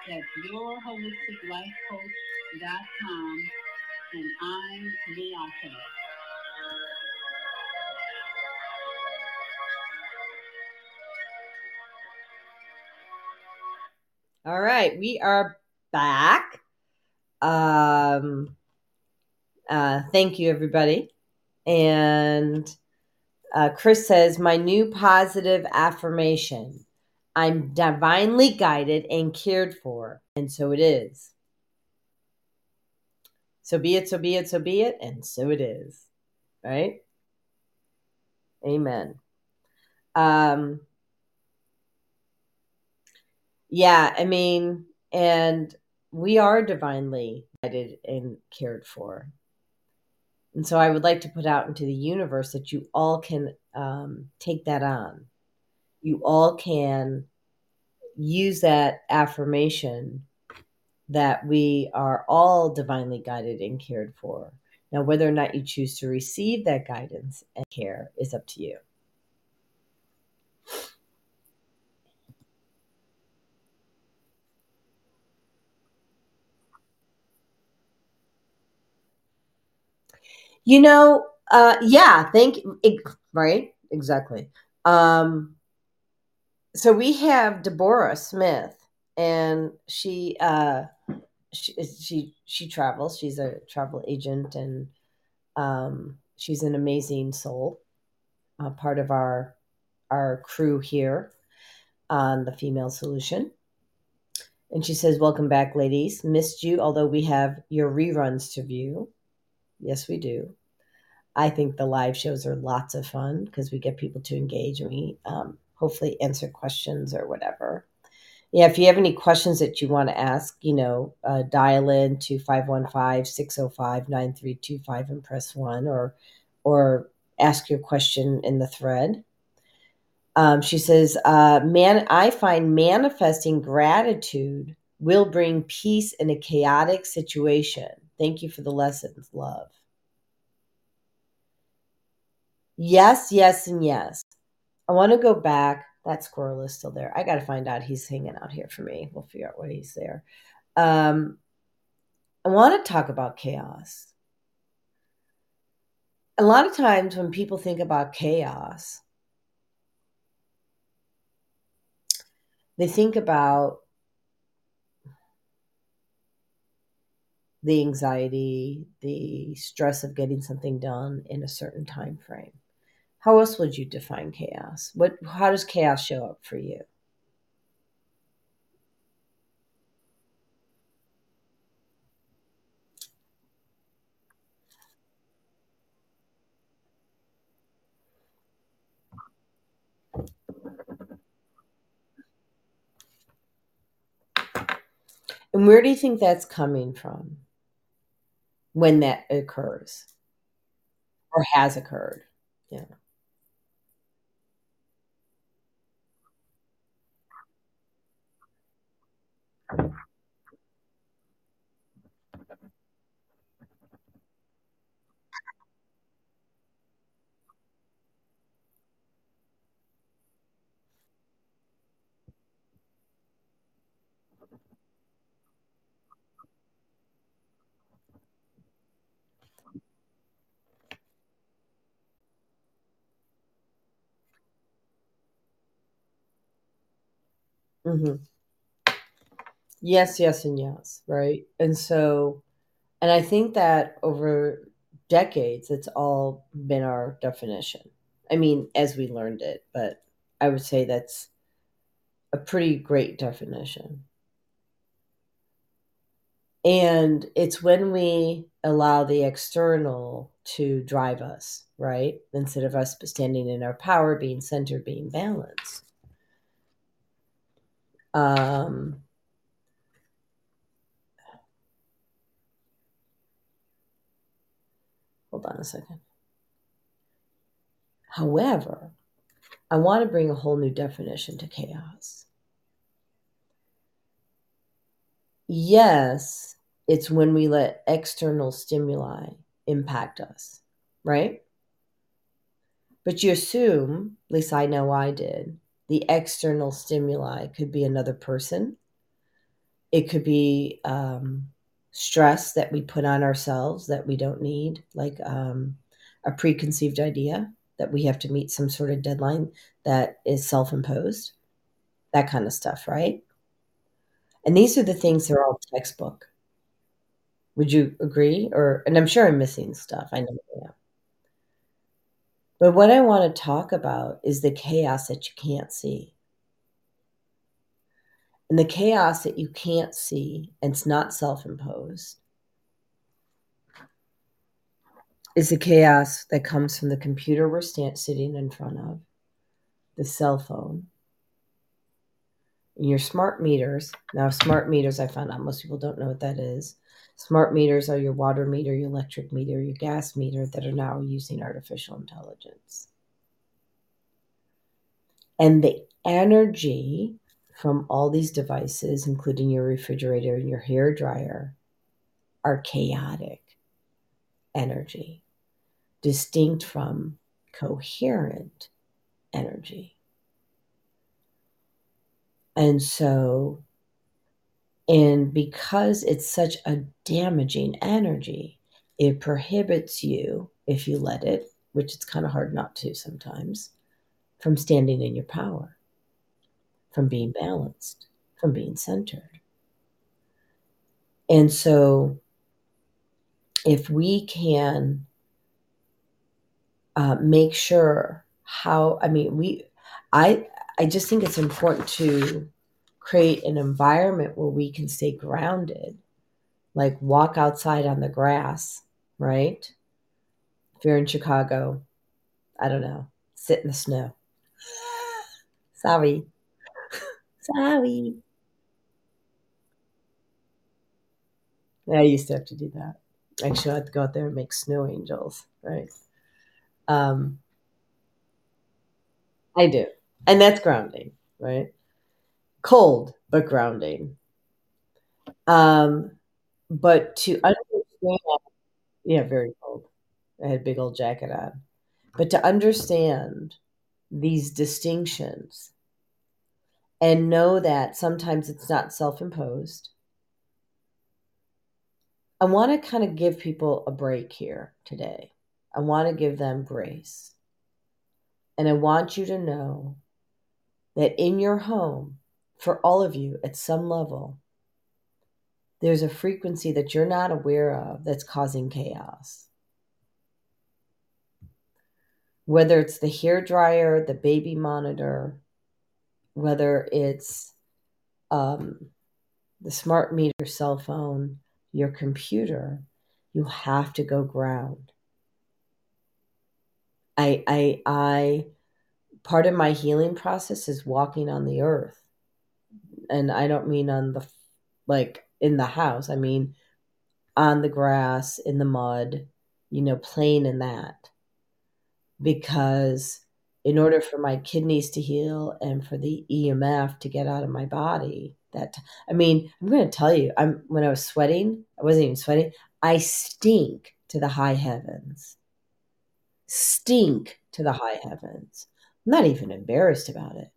That's yourholisticlifecoach.com, and I'm Beata. All right, we are back. Um, uh, thank you, everybody. And uh, Chris says, My new positive affirmation I'm divinely guided and cared for. And so it is. So be it, so be it, so be it. And so it is. Right? Amen. Um, yeah, I mean, and we are divinely guided and cared for. And so I would like to put out into the universe that you all can um, take that on. You all can use that affirmation that we are all divinely guided and cared for. Now, whether or not you choose to receive that guidance and care is up to you. You know, uh, yeah, thank. Right, exactly. Um, so we have Deborah Smith, and she, uh, she she she travels. She's a travel agent, and um, she's an amazing soul. Uh, part of our our crew here on the Female Solution. And she says, "Welcome back, ladies. Missed you, although we have your reruns to view. Yes, we do. I think the live shows are lots of fun because we get people to engage and we um, hopefully answer questions or whatever. Yeah, if you have any questions that you want to ask, you know, uh, dial in to 515-605-9325 and press 1 or or ask your question in the thread. Um, she says, uh, "Man, I find manifesting gratitude will bring peace in a chaotic situation. Thank you for the lessons, love." Yes, yes, and yes. I want to go back. That squirrel is still there. I got to find out. He's hanging out here for me. We'll figure out why he's there. Um, I want to talk about chaos. A lot of times when people think about chaos, they think about the anxiety, the stress of getting something done in a certain time frame. How else would you define chaos? What how does chaos show up for you? And where do you think that's coming from? When that occurs or has occurred? Yeah. Hmm Yes, yes, and yes, right? And so, and I think that over decades, it's all been our definition. I mean, as we learned it, but I would say that's a pretty great definition. And it's when we allow the external to drive us, right? Instead of us standing in our power, being centered, being balanced. Um, hold on a second. However, I want to bring a whole new definition to chaos. Yes, it's when we let external stimuli impact us, right? But you assume, at least I know I did, the external stimuli could be another person. It could be um, stress that we put on ourselves that we don't need, like um, a preconceived idea that we have to meet some sort of deadline that is self imposed, that kind of stuff, right? And these are the things that are all textbook. Would you agree? Or and I'm sure I'm missing stuff. I know am. But what I want to talk about is the chaos that you can't see. And the chaos that you can't see, and it's not self imposed, is the chaos that comes from the computer we're stand, sitting in front of, the cell phone, and your smart meters. Now, smart meters, I found out most people don't know what that is. Smart meters are your water meter, your electric meter, your gas meter that are now using artificial intelligence. And the energy from all these devices, including your refrigerator and your hair dryer, are chaotic energy, distinct from coherent energy. And so, and because it's such a damaging energy, it prohibits you, if you let it, which it's kind of hard not to sometimes, from standing in your power, from being balanced, from being centered. And so, if we can uh, make sure how, I mean, we, I, I just think it's important to create an environment where we can stay grounded, like walk outside on the grass, right? If you're in Chicago, I don't know, sit in the snow. [gasps] Sorry. [laughs] Sorry. I used to have to do that. Actually, I had to go out there and make snow angels, right? Um, I do. And that's grounding, right? Cold, but grounding. Um, but to understand, yeah, very cold. I had a big old jacket on. But to understand these distinctions and know that sometimes it's not self imposed. I want to kind of give people a break here today. I want to give them grace. And I want you to know that in your home, for all of you at some level, there's a frequency that you're not aware of that's causing chaos. Whether it's the hair dryer, the baby monitor, whether it's um, the smart meter cell phone, your computer, you have to go ground. I, I, I, part of my healing process is walking on the earth. And I don't mean on the, like, in the house. I mean, on the grass, in the mud, you know, playing in that. Because in order for my kidneys to heal and for the EMF to get out of my body, that I mean, I'm going to tell you, I'm when I was sweating, I wasn't even sweating. I stink to the high heavens. Stink to the high heavens. I'm not even embarrassed about it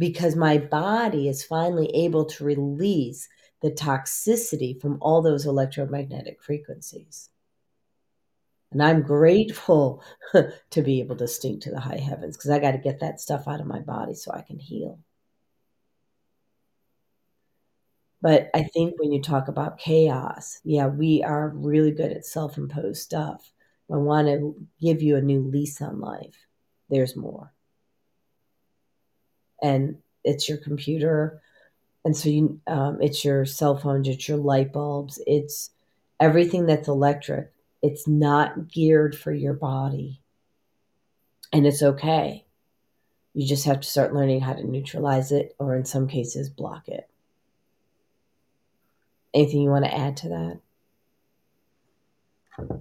because my body is finally able to release the toxicity from all those electromagnetic frequencies. And I'm grateful [laughs] to be able to stink to the high heavens because I got to get that stuff out of my body so I can heal. But I think when you talk about chaos, yeah, we are really good at self imposed stuff. I want to give you a new lease on life. There's more. And it's your computer. And so you, um, it's your cell phones, it's your light bulbs, it's everything that's electric. It's not geared for your body. And it's okay. You just have to start learning how to neutralize it or, in some cases, block it. Anything you want to add to that?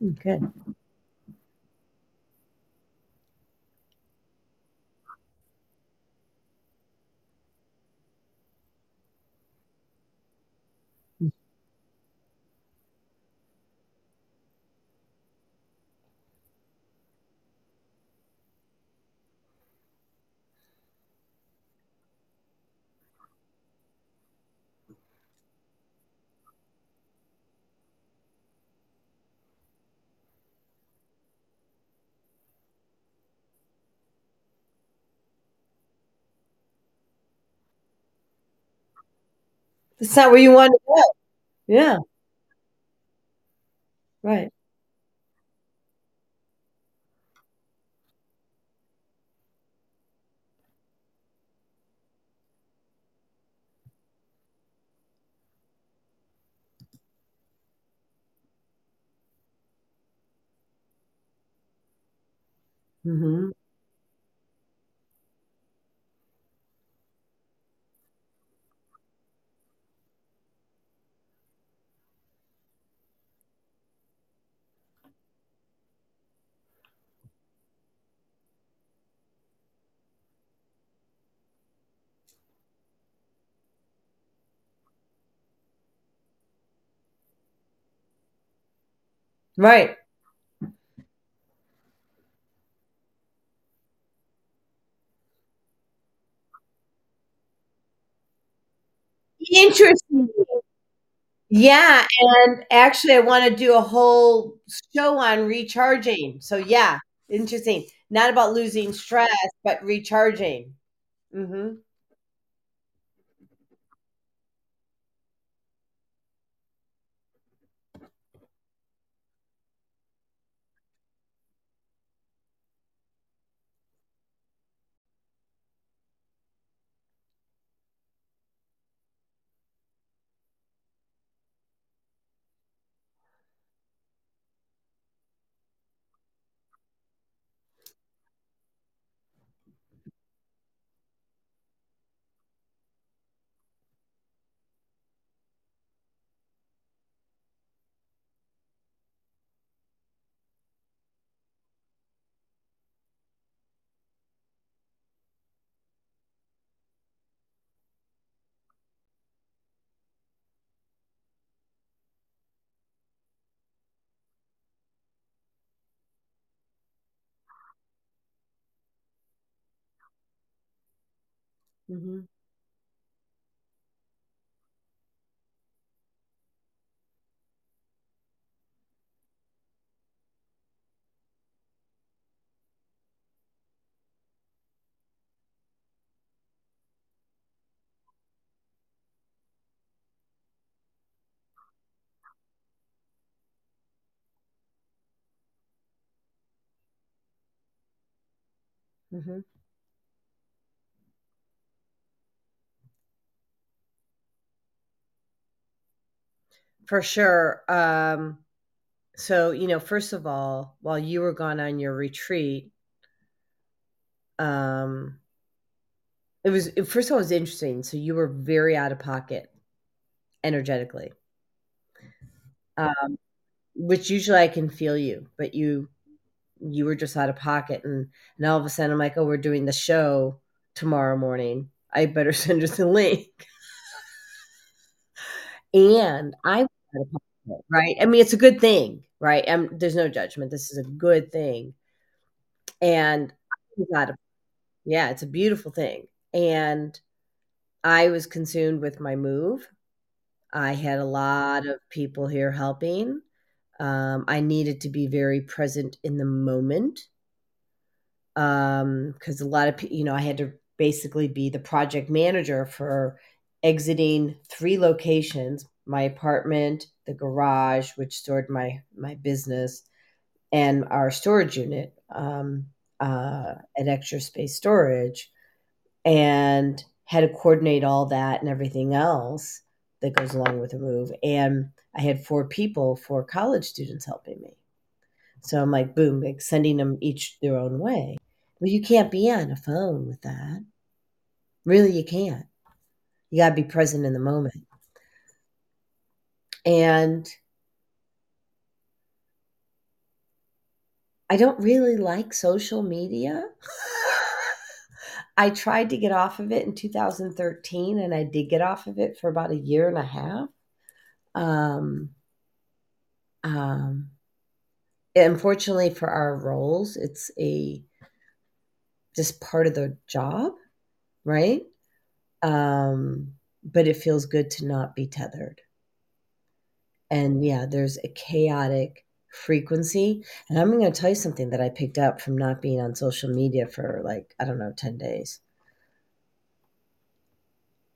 Good. That's not where you want to go. Yeah. Right. Mm-hmm. Right. Interesting. Yeah, and actually, I want to do a whole show on recharging. So, yeah, interesting. Not about losing stress, but recharging. Mm-hmm. Mm-hmm. Mm-hmm. For sure. Um, so, you know, first of all, while you were gone on your retreat, um, it was first of all it was interesting. So you were very out of pocket energetically, um, which usually I can feel you, but you you were just out of pocket, and and all of a sudden I'm like, oh, we're doing the show tomorrow morning. I better [laughs] send us the link. [laughs] and I right? I mean, it's a good thing, right? And there's no judgment. This is a good thing, and yeah, it's a beautiful thing, and I was consumed with my move. I had a lot of people here helping. Um, I needed to be very present in the moment because a lot of you know, I had to basically be the project manager for exiting three locations my apartment, the garage, which stored my my business, and our storage unit um, uh, at Extra Space Storage, and had to coordinate all that and everything else that goes along with the move. And I had four people, four college students helping me. So I'm like, boom, like sending them each their own way. Well, you can't be on a phone with that. Really, you can't. You got to be present in the moment. And I don't really like social media. [laughs] I tried to get off of it in 2013 and I did get off of it for about a year and a half. Um, um, unfortunately for our roles, it's a just part of the job, right? Um, but it feels good to not be tethered. And yeah, there's a chaotic frequency. And I'm going to tell you something that I picked up from not being on social media for like, I don't know, 10 days.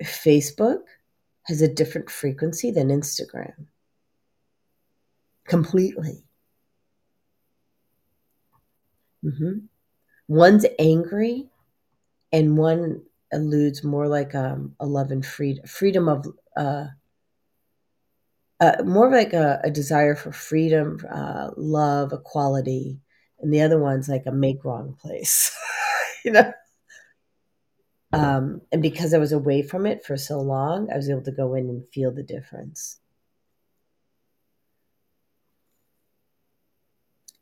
Facebook has a different frequency than Instagram. Completely. hmm One's angry, and one alludes more like um, a love and freedom, freedom of, uh, uh, more like a, a desire for freedom, uh, love, equality, and the other one's like a make wrong place, [laughs] you know. Um, and because I was away from it for so long, I was able to go in and feel the difference.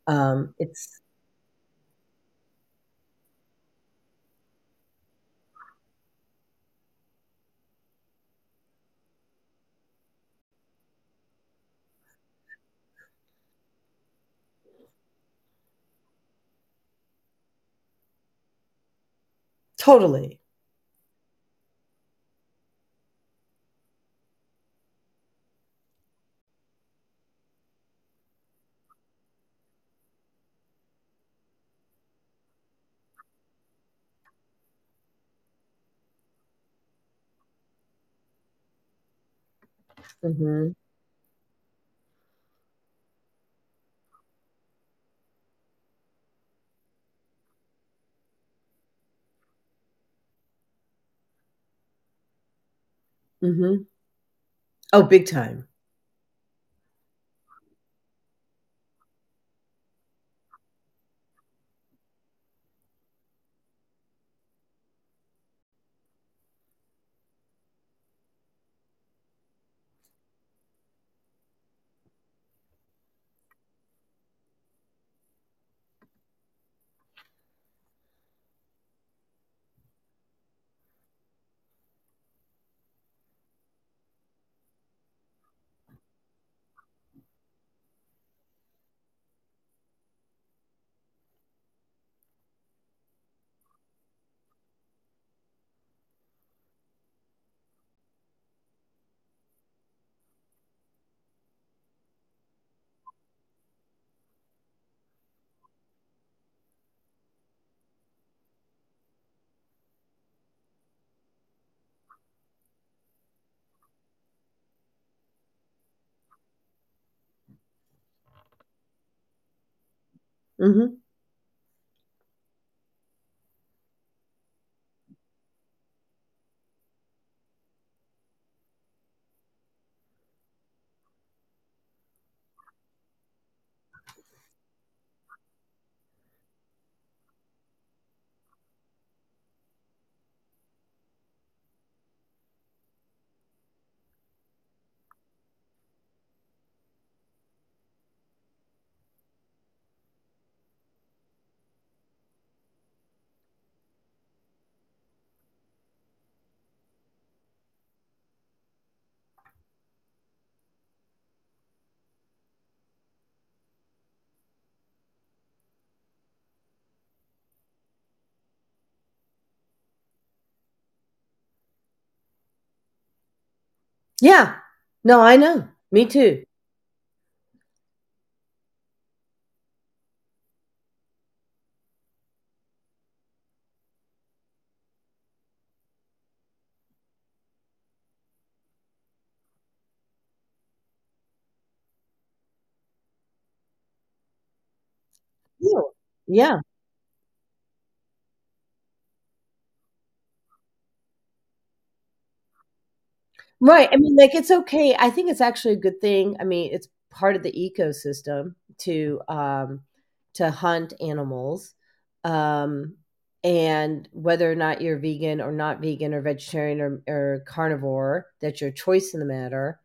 Um, it's totally. hmm hmm Oh, big time. Hmm Yeah. No, I know. Me too. Yeah. Right. I mean, like, it's okay. I think it's actually a good thing. I mean, it's part of the ecosystem to um, to hunt animals, um, and whether or not you're vegan or not vegan or vegetarian or, or carnivore, that's your choice in the matter.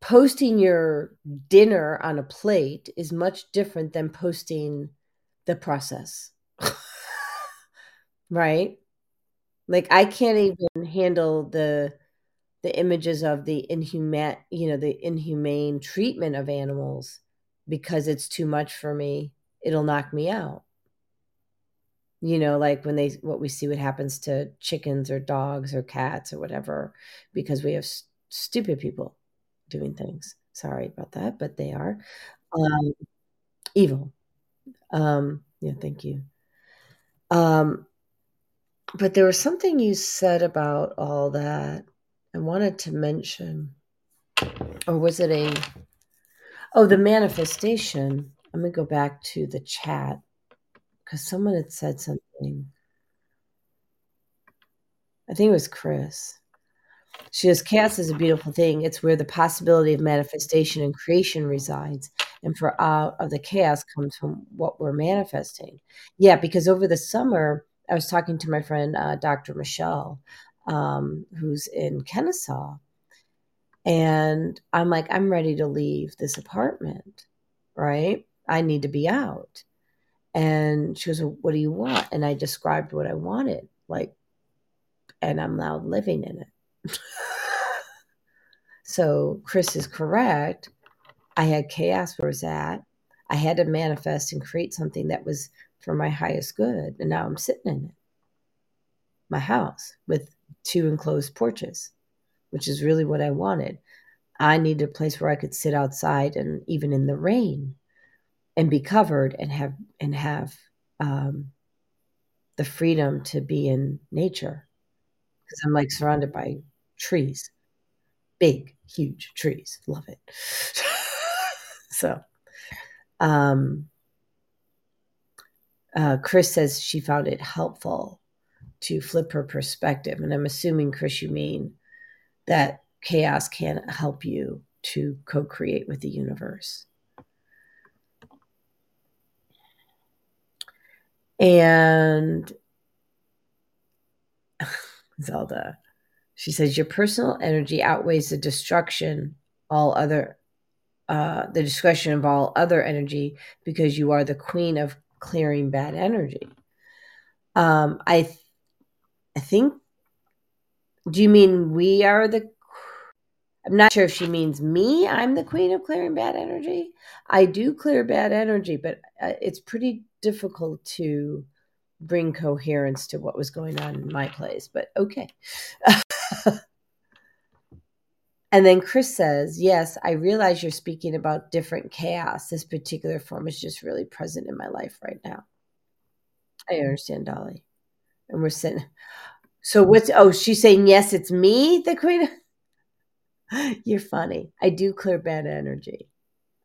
Posting your dinner on a plate is much different than posting the process, [laughs] right? Like, I can't even handle the the images of the inhumane you know the inhumane treatment of animals because it's too much for me it'll knock me out. You know like when they what we see what happens to chickens or dogs or cats or whatever because we have stupid people doing things. Sorry about that but they are. Um evil. Um yeah thank you. Um but there was something you said about all that i wanted to mention or was it a Oh, the manifestation. I'm gonna go back to the chat because someone had said something. I think it was Chris. She goes, Chaos is a beautiful thing. It's where the possibility of manifestation and creation resides. And for out of the chaos comes from what we're manifesting. Yeah, because over the summer, I was talking to my friend, uh, Dr. Michelle, um, who's in Kennesaw. And I'm like, I'm ready to leave this apartment, right? I need to be out. And she goes, What do you want? And I described what I wanted, like, and I'm now living in it. [laughs] so Chris is correct. I had chaos where it's at. I had to manifest and create something that was for my highest good. And now I'm sitting in it. My house with two enclosed porches, which is really what I wanted. I needed a place where I could sit outside and even in the rain and be covered and have and have um, the freedom to be in nature because I'm like surrounded by trees, big, huge trees. Love it. [laughs] so, um, uh, Chris says she found it helpful to flip her perspective. And I'm assuming, Chris, you mean that chaos can help you to co create with the universe. And [sighs] Zelda, she says, Your personal energy outweighs the destruction, all other, uh, the destruction of all other energy because you are the queen of clearing bad energy. Um, I, I think. Do you mean we are the? I'm not sure if she means me. I'm the queen of clearing bad energy. I do clear bad energy, but uh, it's pretty difficult to bring coherence to what was going on in my place. But okay. [laughs] and then Chris says, Yes, I realize you're speaking about different chaos. This particular form is just really present in my life right now. I understand, Dolly. And we're sitting. So what's oh, she's saying yes, it's me, the queen. [laughs] You're funny. I do clear bad energy.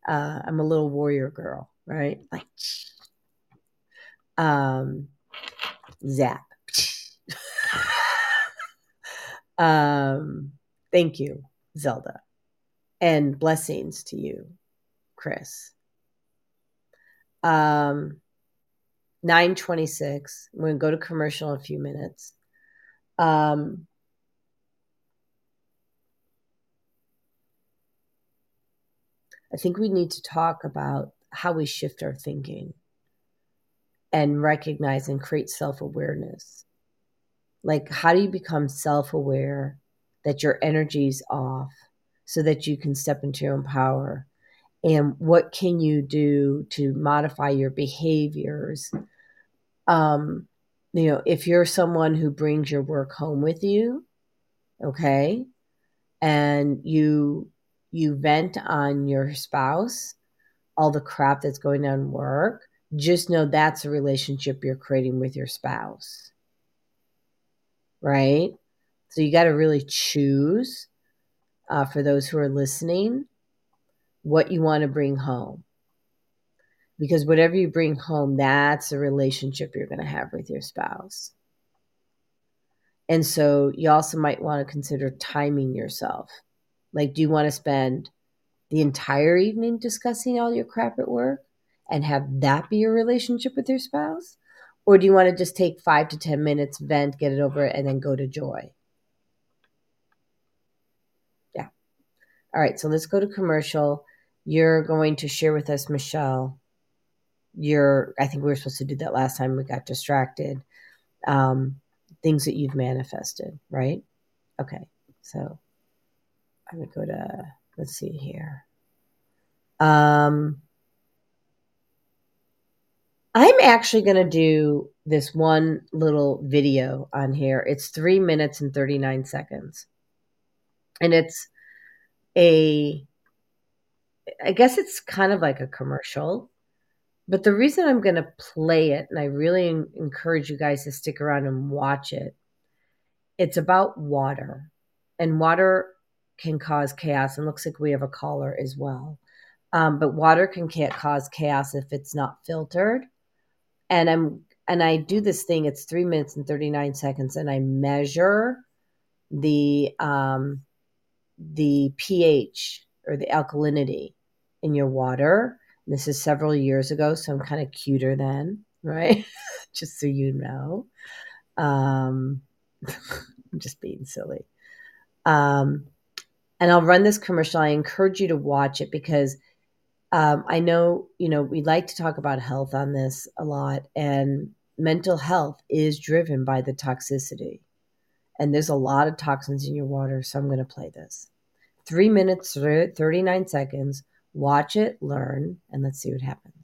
Uh, I'm a little warrior girl, right? Like [sniffs] um zap. [laughs] um thank you, Zelda. And blessings to you, Chris. Um 926. I'm going to go to commercial in a few minutes. Um, I think we need to talk about how we shift our thinking and recognize and create self awareness. Like, how do you become self aware that your energy's off so that you can step into your own power? And what can you do to modify your behaviors? Um, you know, if you're someone who brings your work home with you, okay, and you you vent on your spouse all the crap that's going on work just know that's a relationship you're creating with your spouse right so you got to really choose uh, for those who are listening what you want to bring home because whatever you bring home that's a relationship you're going to have with your spouse and so you also might want to consider timing yourself. Like, do you want to spend the entire evening discussing all your crap at work and have that be your relationship with your spouse? Or do you want to just take five to 10 minutes, vent, get it over, and then go to joy? Yeah. All right. So let's go to commercial. You're going to share with us, Michelle. Your, I think we were supposed to do that last time. We got distracted. Um, things that you've manifested, right? Okay, so I'm gonna go to let's see here. Um, I'm actually gonna do this one little video on here. It's three minutes and 39 seconds, and it's a I guess it's kind of like a commercial. But the reason I'm going to play it, and I really encourage you guys to stick around and watch it, it's about water. And water can cause chaos. And looks like we have a caller as well. Um, but water can cause chaos if it's not filtered. And I'm and I do this thing. It's three minutes and thirty nine seconds, and I measure the um, the pH or the alkalinity in your water this is several years ago, so I'm kind of cuter then, right? [laughs] just so you know. Um, [laughs] I'm just being silly. Um, and I'll run this commercial. I encourage you to watch it because um, I know, you know, we like to talk about health on this a lot, and mental health is driven by the toxicity. And there's a lot of toxins in your water, so I'm going to play this. Three minutes, 39 seconds Watch it, learn, and let's see what happens.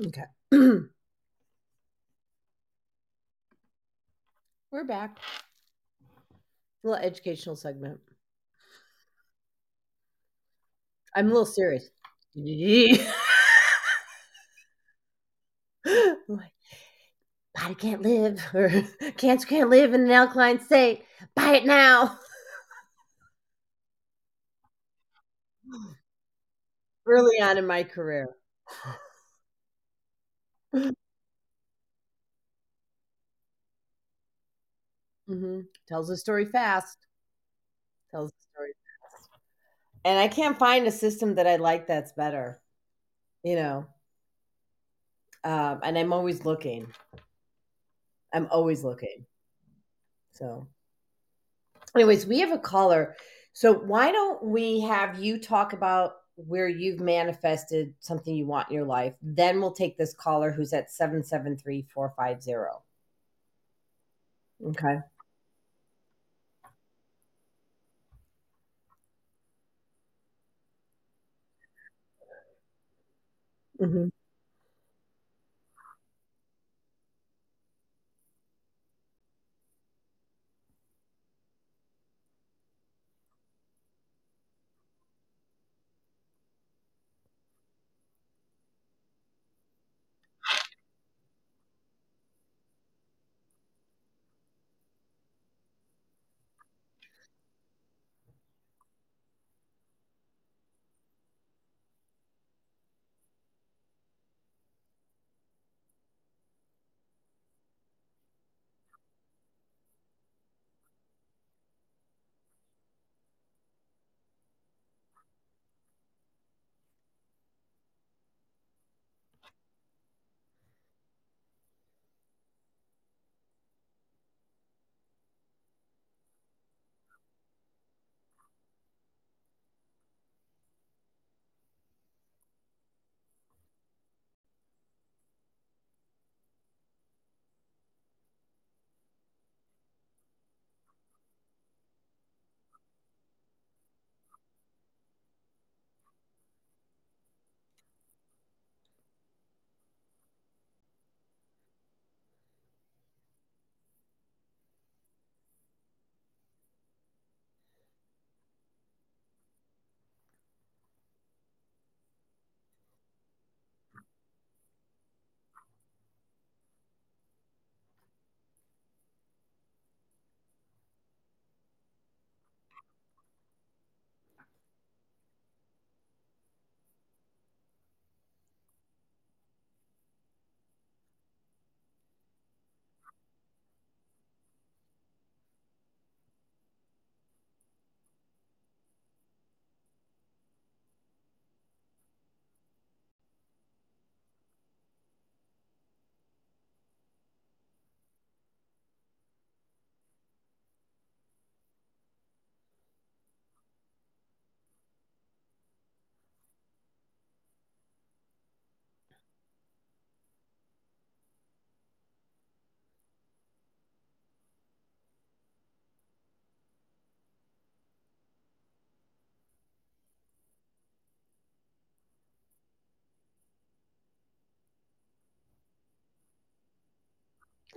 Okay. [clears throat] We're back. A little educational segment. I'm a little serious. [laughs] Body can't live, or [laughs] cancer can't live in an alkaline state. Buy it now. Early on in my career. [laughs] hmm Tells the story fast. Tells the story fast. And I can't find a system that I like that's better. You know. Um, and I'm always looking. I'm always looking. So, anyways, we have a caller. So, why don't we have you talk about where you've manifested something you want in your life? Then we'll take this caller who's at 773 450. Okay. hmm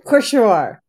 Of course you are.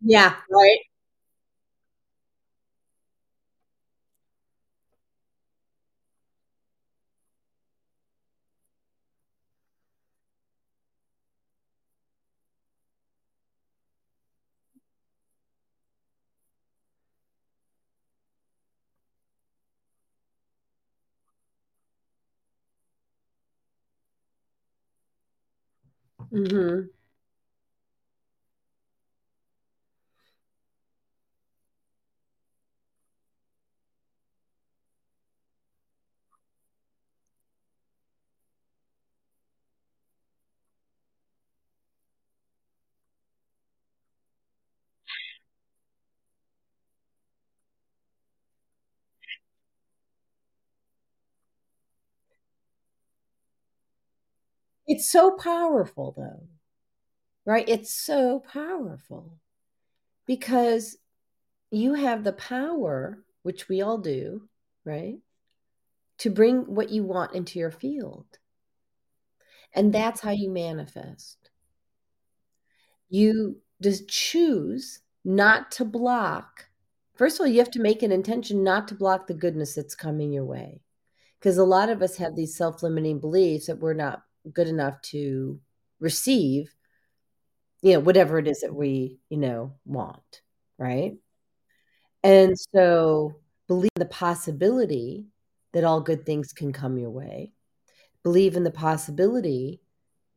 Yeah, right. Mhm. It's so powerful though, right? It's so powerful because you have the power, which we all do, right? To bring what you want into your field. And that's how you manifest. You just choose not to block. First of all, you have to make an intention not to block the goodness that's coming your way. Because a lot of us have these self limiting beliefs that we're not good enough to receive, you know, whatever it is that we, you know, want, right? And so believe the possibility that all good things can come your way. Believe in the possibility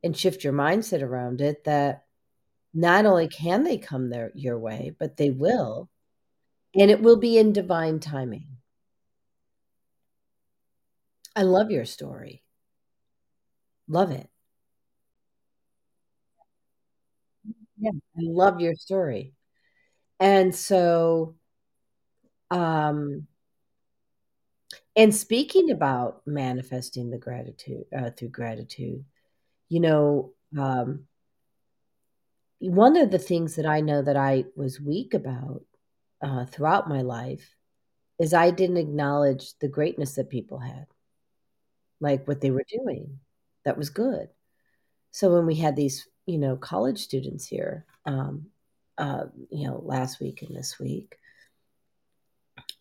and shift your mindset around it that not only can they come their your way, but they will, and it will be in divine timing. I love your story. Love it. Yeah, I love your story. And so, um, and speaking about manifesting the gratitude uh, through gratitude, you know, um, one of the things that I know that I was weak about uh, throughout my life is I didn't acknowledge the greatness that people had, like what they were doing. That was good. So when we had these, you know, college students here, um, uh, you know, last week and this week,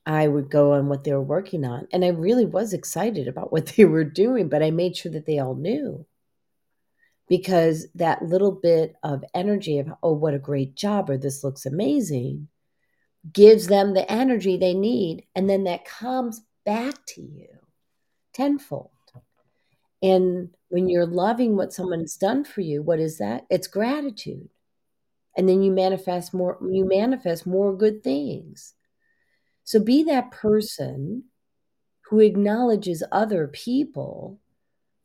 I would go on what they were working on, and I really was excited about [laughs] what they were doing, but I made sure that they all knew. Because that little bit of energy of oh what a great job or this looks amazing gives them the energy they need. And then that comes back to you tenfold. And when you're loving what someone's done for you what is that it's gratitude and then you manifest more you manifest more good things so be that person who acknowledges other people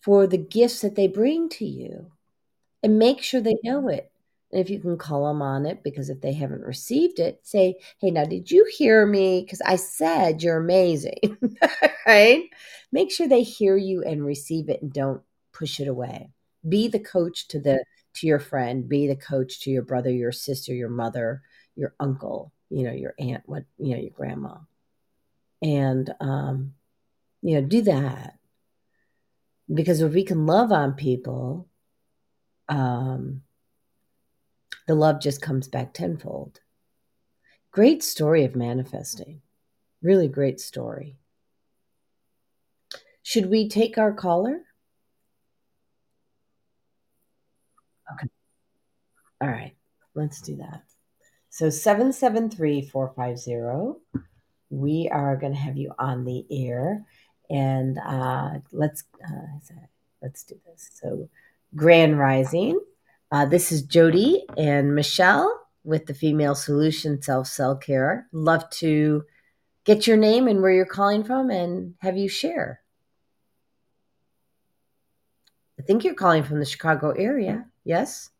for the gifts that they bring to you and make sure they know it. And if you can call them on it, because if they haven't received it, say, hey, now, did you hear me? Because I said you're amazing, [laughs] right? Make sure they hear you and receive it and don't push it away. Be the coach to the to your friend, be the coach to your brother, your sister, your mother, your uncle, you know, your aunt, what, you know, your grandma. And um, you know, do that. Because if we can love on people, um, the love just comes back tenfold. Great story of manifesting. Really great story. Should we take our caller? Okay. All right. Let's do that. So 773 450. We are going to have you on the air. And uh, let's uh, let's do this. So Grand Rising. Uh, this is Jodi and Michelle with the Female Solution Self Cell Care. Love to get your name and where you're calling from and have you share. I think you're calling from the Chicago area. Yes?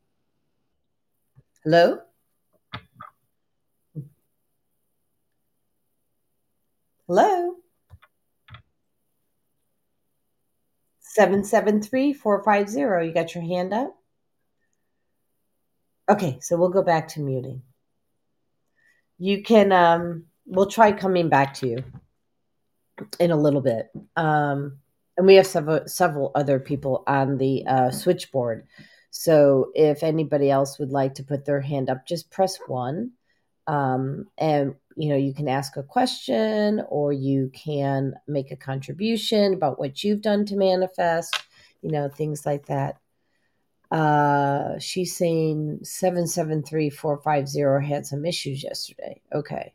Hello? Hello? 773 450. You got your hand up? Okay, so we'll go back to muting. You can, um, we'll try coming back to you in a little bit. Um, and we have several, several other people on the uh, switchboard. So if anybody else would like to put their hand up, just press one. Um, and you know, you can ask a question or you can make a contribution about what you've done to manifest, you know, things like that. Uh, she's saying 773450 had some issues yesterday. Okay.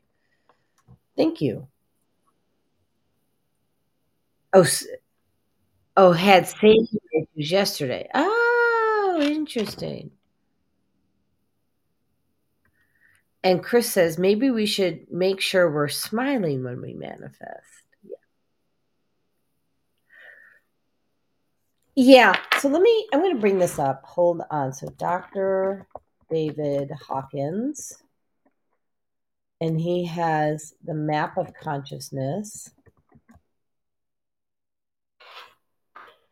Thank you. Oh, oh, had same issues yesterday. Interesting. And Chris says maybe we should make sure we're smiling when we manifest. Yeah. So let me, I'm going to bring this up. Hold on. So Dr. David Hawkins, and he has the map of consciousness.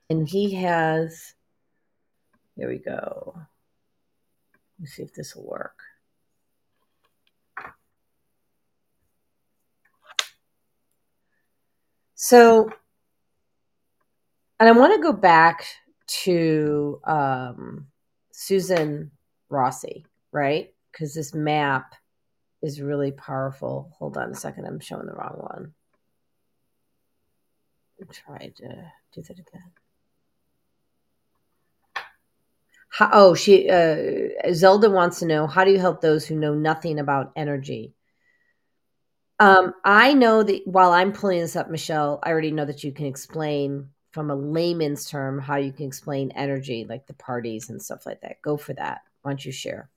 And he has, here we go. Let's see if this will work. So and I want to go back to um, Susan Rossi, right? Because this map is really powerful. Hold on a second, I'm showing the wrong one. Tried to do that again. How, oh, she uh, Zelda wants to know how do you help those who know nothing about energy? Um, I know that while I'm pulling this up, Michelle, I already know that you can explain from a layman's term how you can explain energy, like the parties and stuff like that. Go for that. Why don't you share?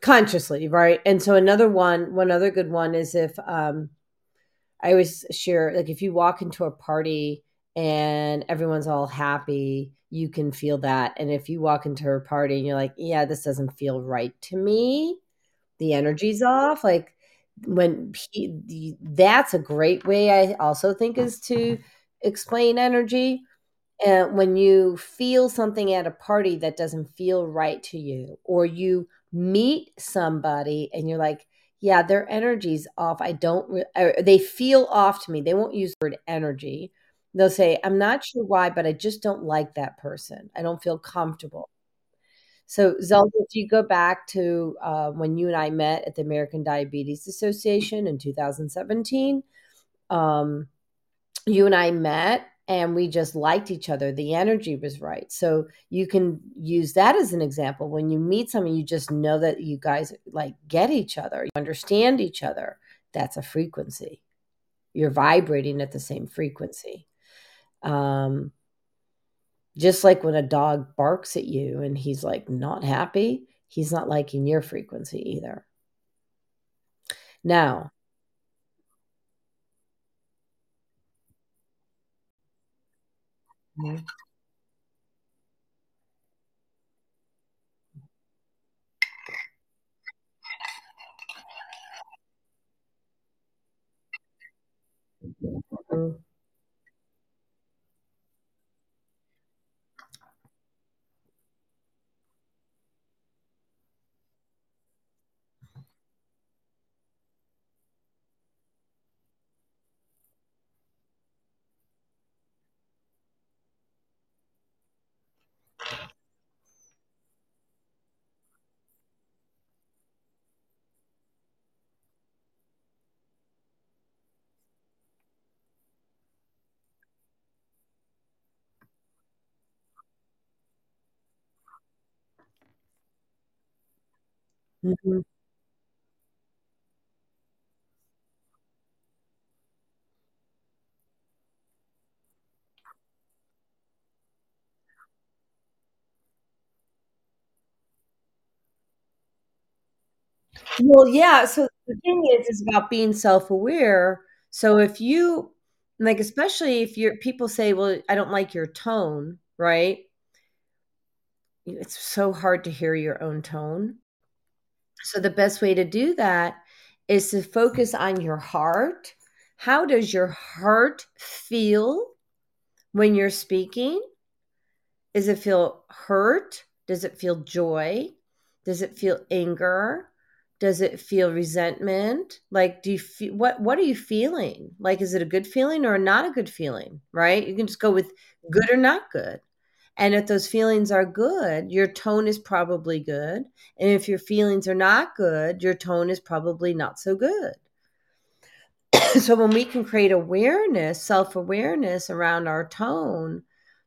Consciously right and so another one one other good one is if um i always share like if you walk into a party and everyone's all happy you can feel that. And if you walk into a party and you're like, yeah, this doesn't feel right to me, the energy's off. Like when he, that's a great way, I also think, is to explain energy. And when you feel something at a party that doesn't feel right to you, or you meet somebody and you're like, yeah, their energy's off. I don't, re- they feel off to me. They won't use the word energy They'll say, I'm not sure why, but I just don't like that person. I don't feel comfortable. So, Zelda, if you go back to uh, when you and I met at the American Diabetes Association in 2017, um, you and I met and we just liked each other. The energy was right. So, you can use that as an example. When you meet someone, you just know that you guys like get each other, you understand each other. That's a frequency. You're vibrating at the same frequency. Um, just like when a dog barks at you and he's like not happy, he's not liking your frequency either. Now, mm-hmm. Mm-hmm. Well, yeah. So the thing is, is about being self-aware. So if you like, especially if you're people say, "Well, I don't like your tone," right? It's so hard to hear your own tone. So the best way to do that is to focus on your heart. How does your heart feel when you're speaking? Does it feel hurt? Does it feel joy? Does it feel anger? Does it feel resentment? Like, do you feel what? What are you feeling? Like, is it a good feeling or not a good feeling? Right? You can just go with good or not good. And if those feelings are good, your tone is probably good. And if your feelings are not good, your tone is probably not so good. [coughs] so when we can create awareness, self awareness around our tone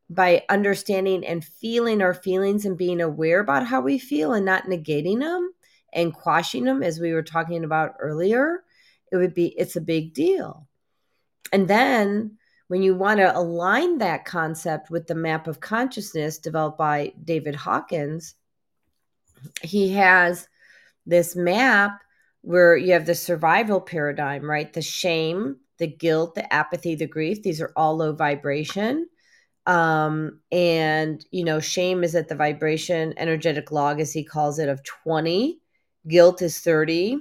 by understanding and feeling our feelings and being aware about how we feel and not negating them and quashing them, as we were talking about earlier, it would be, it's a big deal. And then when you want to align that concept with the map of consciousness developed by David Hawkins, he has this map where you have the survival paradigm, right? The shame, the guilt, the apathy, the grief, these are all low vibration. Um, and you know, shame is at the vibration energetic log, as he calls it, of 20, guilt is 30,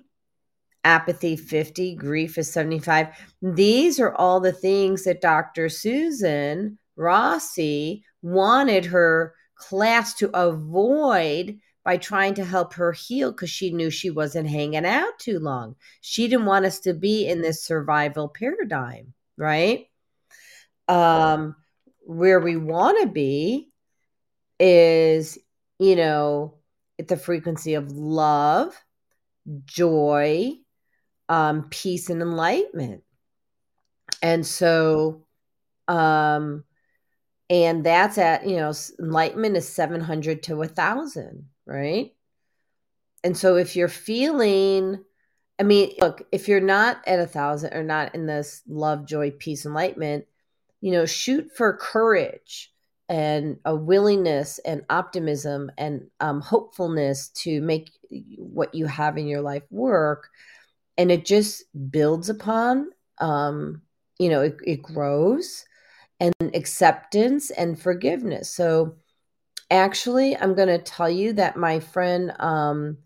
apathy 50, grief is 75. These are all the things that Dr. Susan Rossi wanted her class to avoid by trying to help her heal because she knew she wasn't hanging out too long. She didn't want us to be in this survival paradigm, right? Um, where we want to be is, you know, at the frequency of love, joy, um, peace and enlightenment. And so, um, and that's at, you know, enlightenment is 700 to a thousand, right? And so if you're feeling, I mean, look, if you're not at a thousand or not in this love, joy, peace, enlightenment, you know, shoot for courage and a willingness and optimism and um, hopefulness to make what you have in your life work and it just builds upon um, you know it, it grows and acceptance and forgiveness. So, actually, I'm going to tell you that my friend um,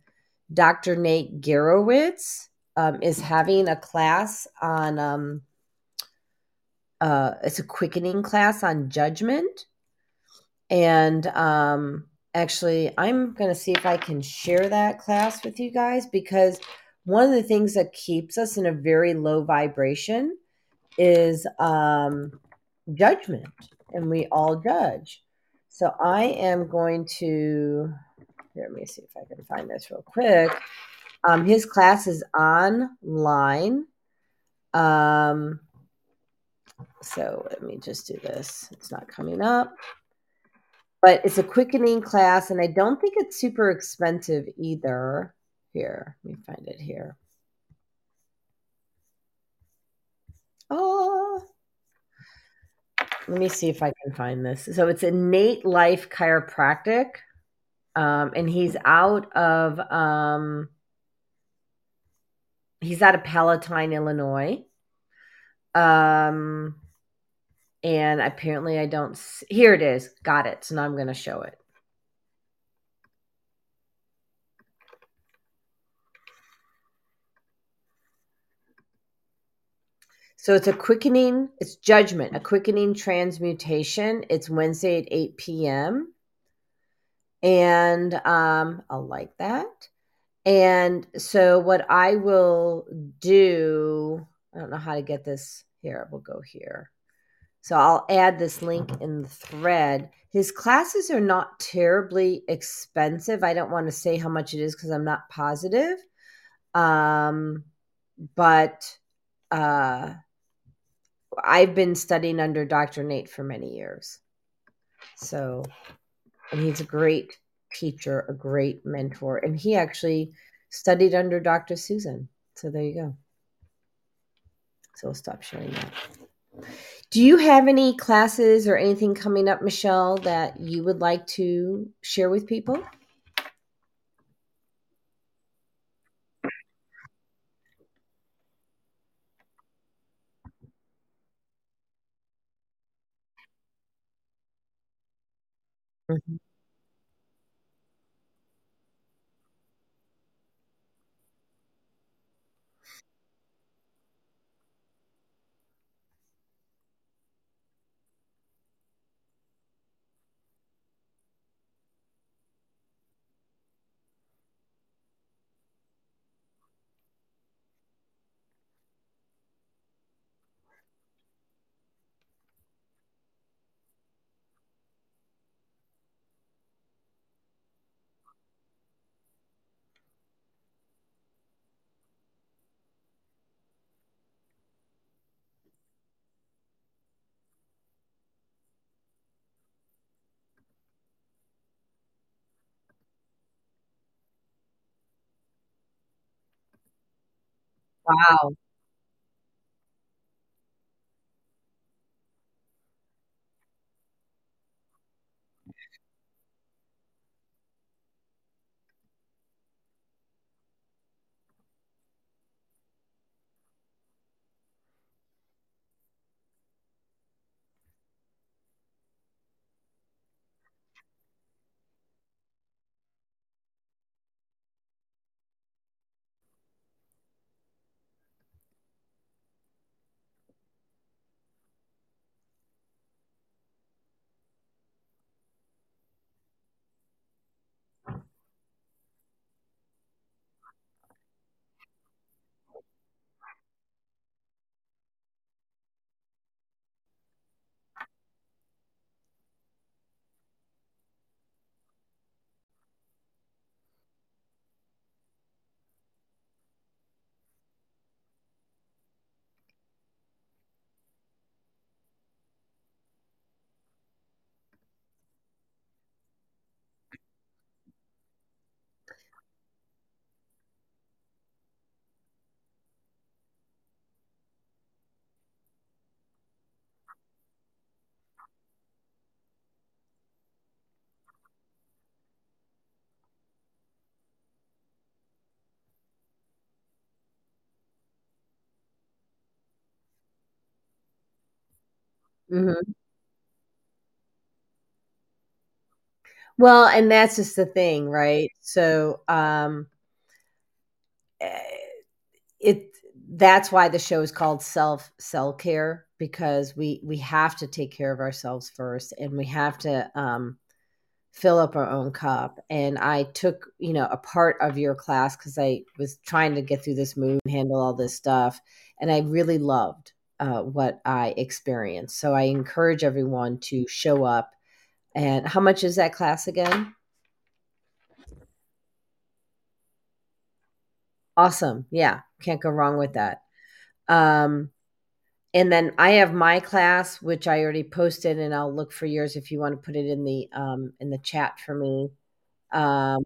Dr. Nate Garowitz um, is having a class on, um, uh, it's a quickening class on judgment. And um, actually, I'm going to see if I can share that class with you guys because one of the things that keeps us in a very low vibration is um, judgment, and we all judge. So I am going to here, let me see if I can find this real quick. Um, his class is online. Um, so let me just do this. It's not coming up, but it's a quickening class, and I don't think it's super expensive either. Here, let me find it here. Oh, let me see if I can find this. So it's innate Life Chiropractic, um, and he's out of um, he's out of Palatine, Illinois. Um, and apparently I don't. See, here it is. Got it. So now I'm going to show it. So it's a quickening, it's judgment, a quickening transmutation. It's Wednesday at 8 p.m. And um, I'll like that. And so what I will do, I don't know how to get this here. We'll go here. So I'll add this link in the thread. His classes are not terribly expensive. I don't want to say how much it is because I'm not positive. Um, but uh, I've been studying under Dr. Nate for many years. So, and he's a great teacher, a great mentor, and he actually studied under Dr. Susan. So there you go. So we'll stop sharing that. Do you have any classes or anything coming up, Michelle, that you would like to share with people? Mhm. Wow. Mhm. Well, and that's just the thing, right? So, um eh, it that's why the show is called self self-care because we we have to take care of ourselves first and we have to um fill up our own cup and i took you know a part of your class because i was trying to get through this move handle all this stuff and i really loved uh, what I experienced. So I encourage everyone to show up. And how much is that class again? Awesome. Yeah, can't go wrong with that. Um, and then I have my class, which I already posted, and I'll look for yours if you want to put it in the um, in the chat for me. Um,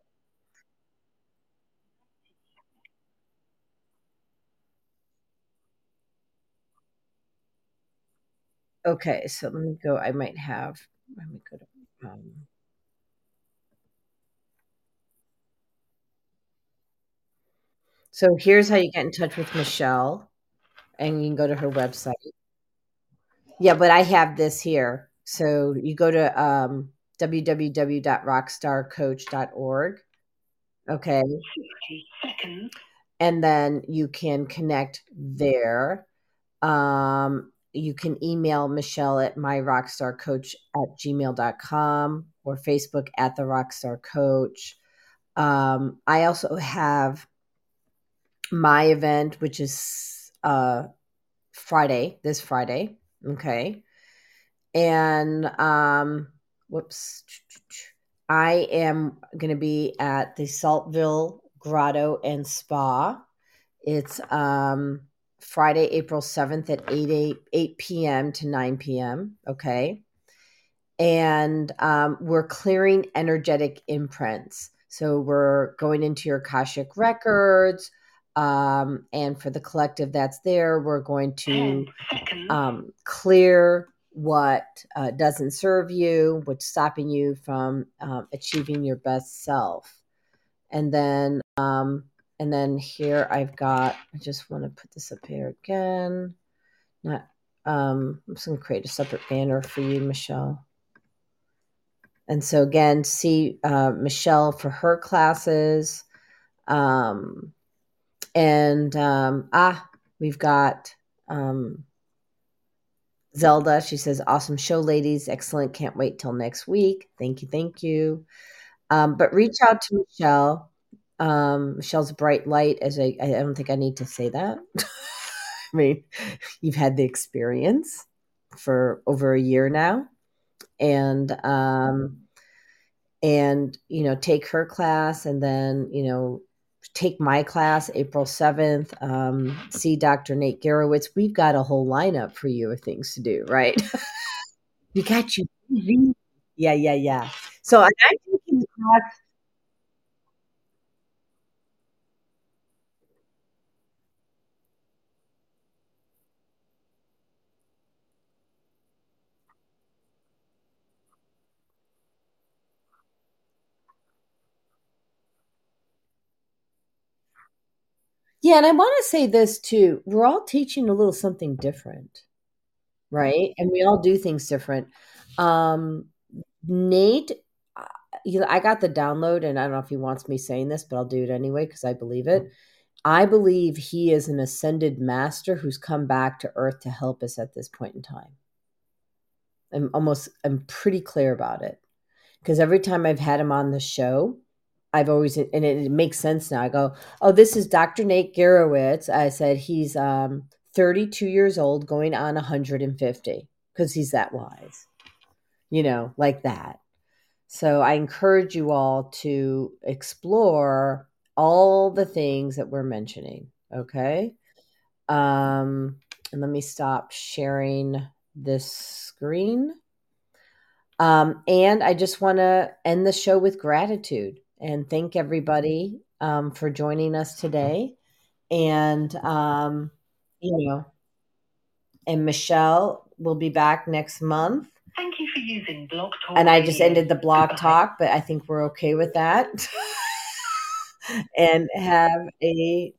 okay, so let me go. I might have. Let me go to. Um, so here's how you get in touch with Michelle, and you can go to her website. Yeah, but I have this here. So you go to um, www.rockstarcoach.org. Okay. 60. And then you can connect there. Um, you can email Michelle at myrockstarcoach at gmail.com or Facebook at the Rockstar Coach. Um, I also have my event, which is uh, Friday, this Friday. Okay. And um, whoops. I am going to be at the Saltville Grotto and Spa. It's um, Friday, April 7th at 8, 8, 8 p.m. to 9 p.m. Okay. And um, we're clearing energetic imprints. So we're going into your Akashic records. Um, and for the collective that's there, we're going to um, clear what uh, doesn't serve you, what's stopping you from um, achieving your best self. And then, um, and then here I've got. I just want to put this up here again. Not. Um, I'm just going to create a separate banner for you, Michelle. And so again, see uh, Michelle for her classes. Um, and um, ah, we've got um, Zelda. She says, "Awesome show, ladies! Excellent. Can't wait till next week. Thank you, thank you." Um, but reach out to Michelle. Um, Michelle's bright light. As I, I don't think I need to say that. [laughs] I mean, you've had the experience for over a year now, and um, and you know, take her class, and then you know, take my class April 7th, um, see Dr. Nate Garowitz. We've got a whole lineup for you of things to do, right? [laughs] we got you. Yeah, yeah, yeah. So I'm taking the class. Yeah, and I want to say this too. We're all teaching a little something different, right? And we all do things different. Um, Nate, uh, I got the download, and I don't know if he wants me saying this, but I'll do it anyway because I believe it. I believe he is an ascended master who's come back to Earth to help us at this point in time. I'm almost, I'm pretty clear about it because every time I've had him on the show, I've always, and it, it makes sense now. I go, oh, this is Dr. Nate Garowitz. I said he's um, 32 years old, going on 150 because he's that wise, you know, like that. So I encourage you all to explore all the things that we're mentioning. Okay. Um, and let me stop sharing this screen. Um, and I just want to end the show with gratitude and thank everybody um, for joining us today. And, um, you know, and Michelle will be back next month. Thank you for using Blog Talk. And I just ended the blog Goodbye. talk, but I think we're okay with that. [laughs] and have a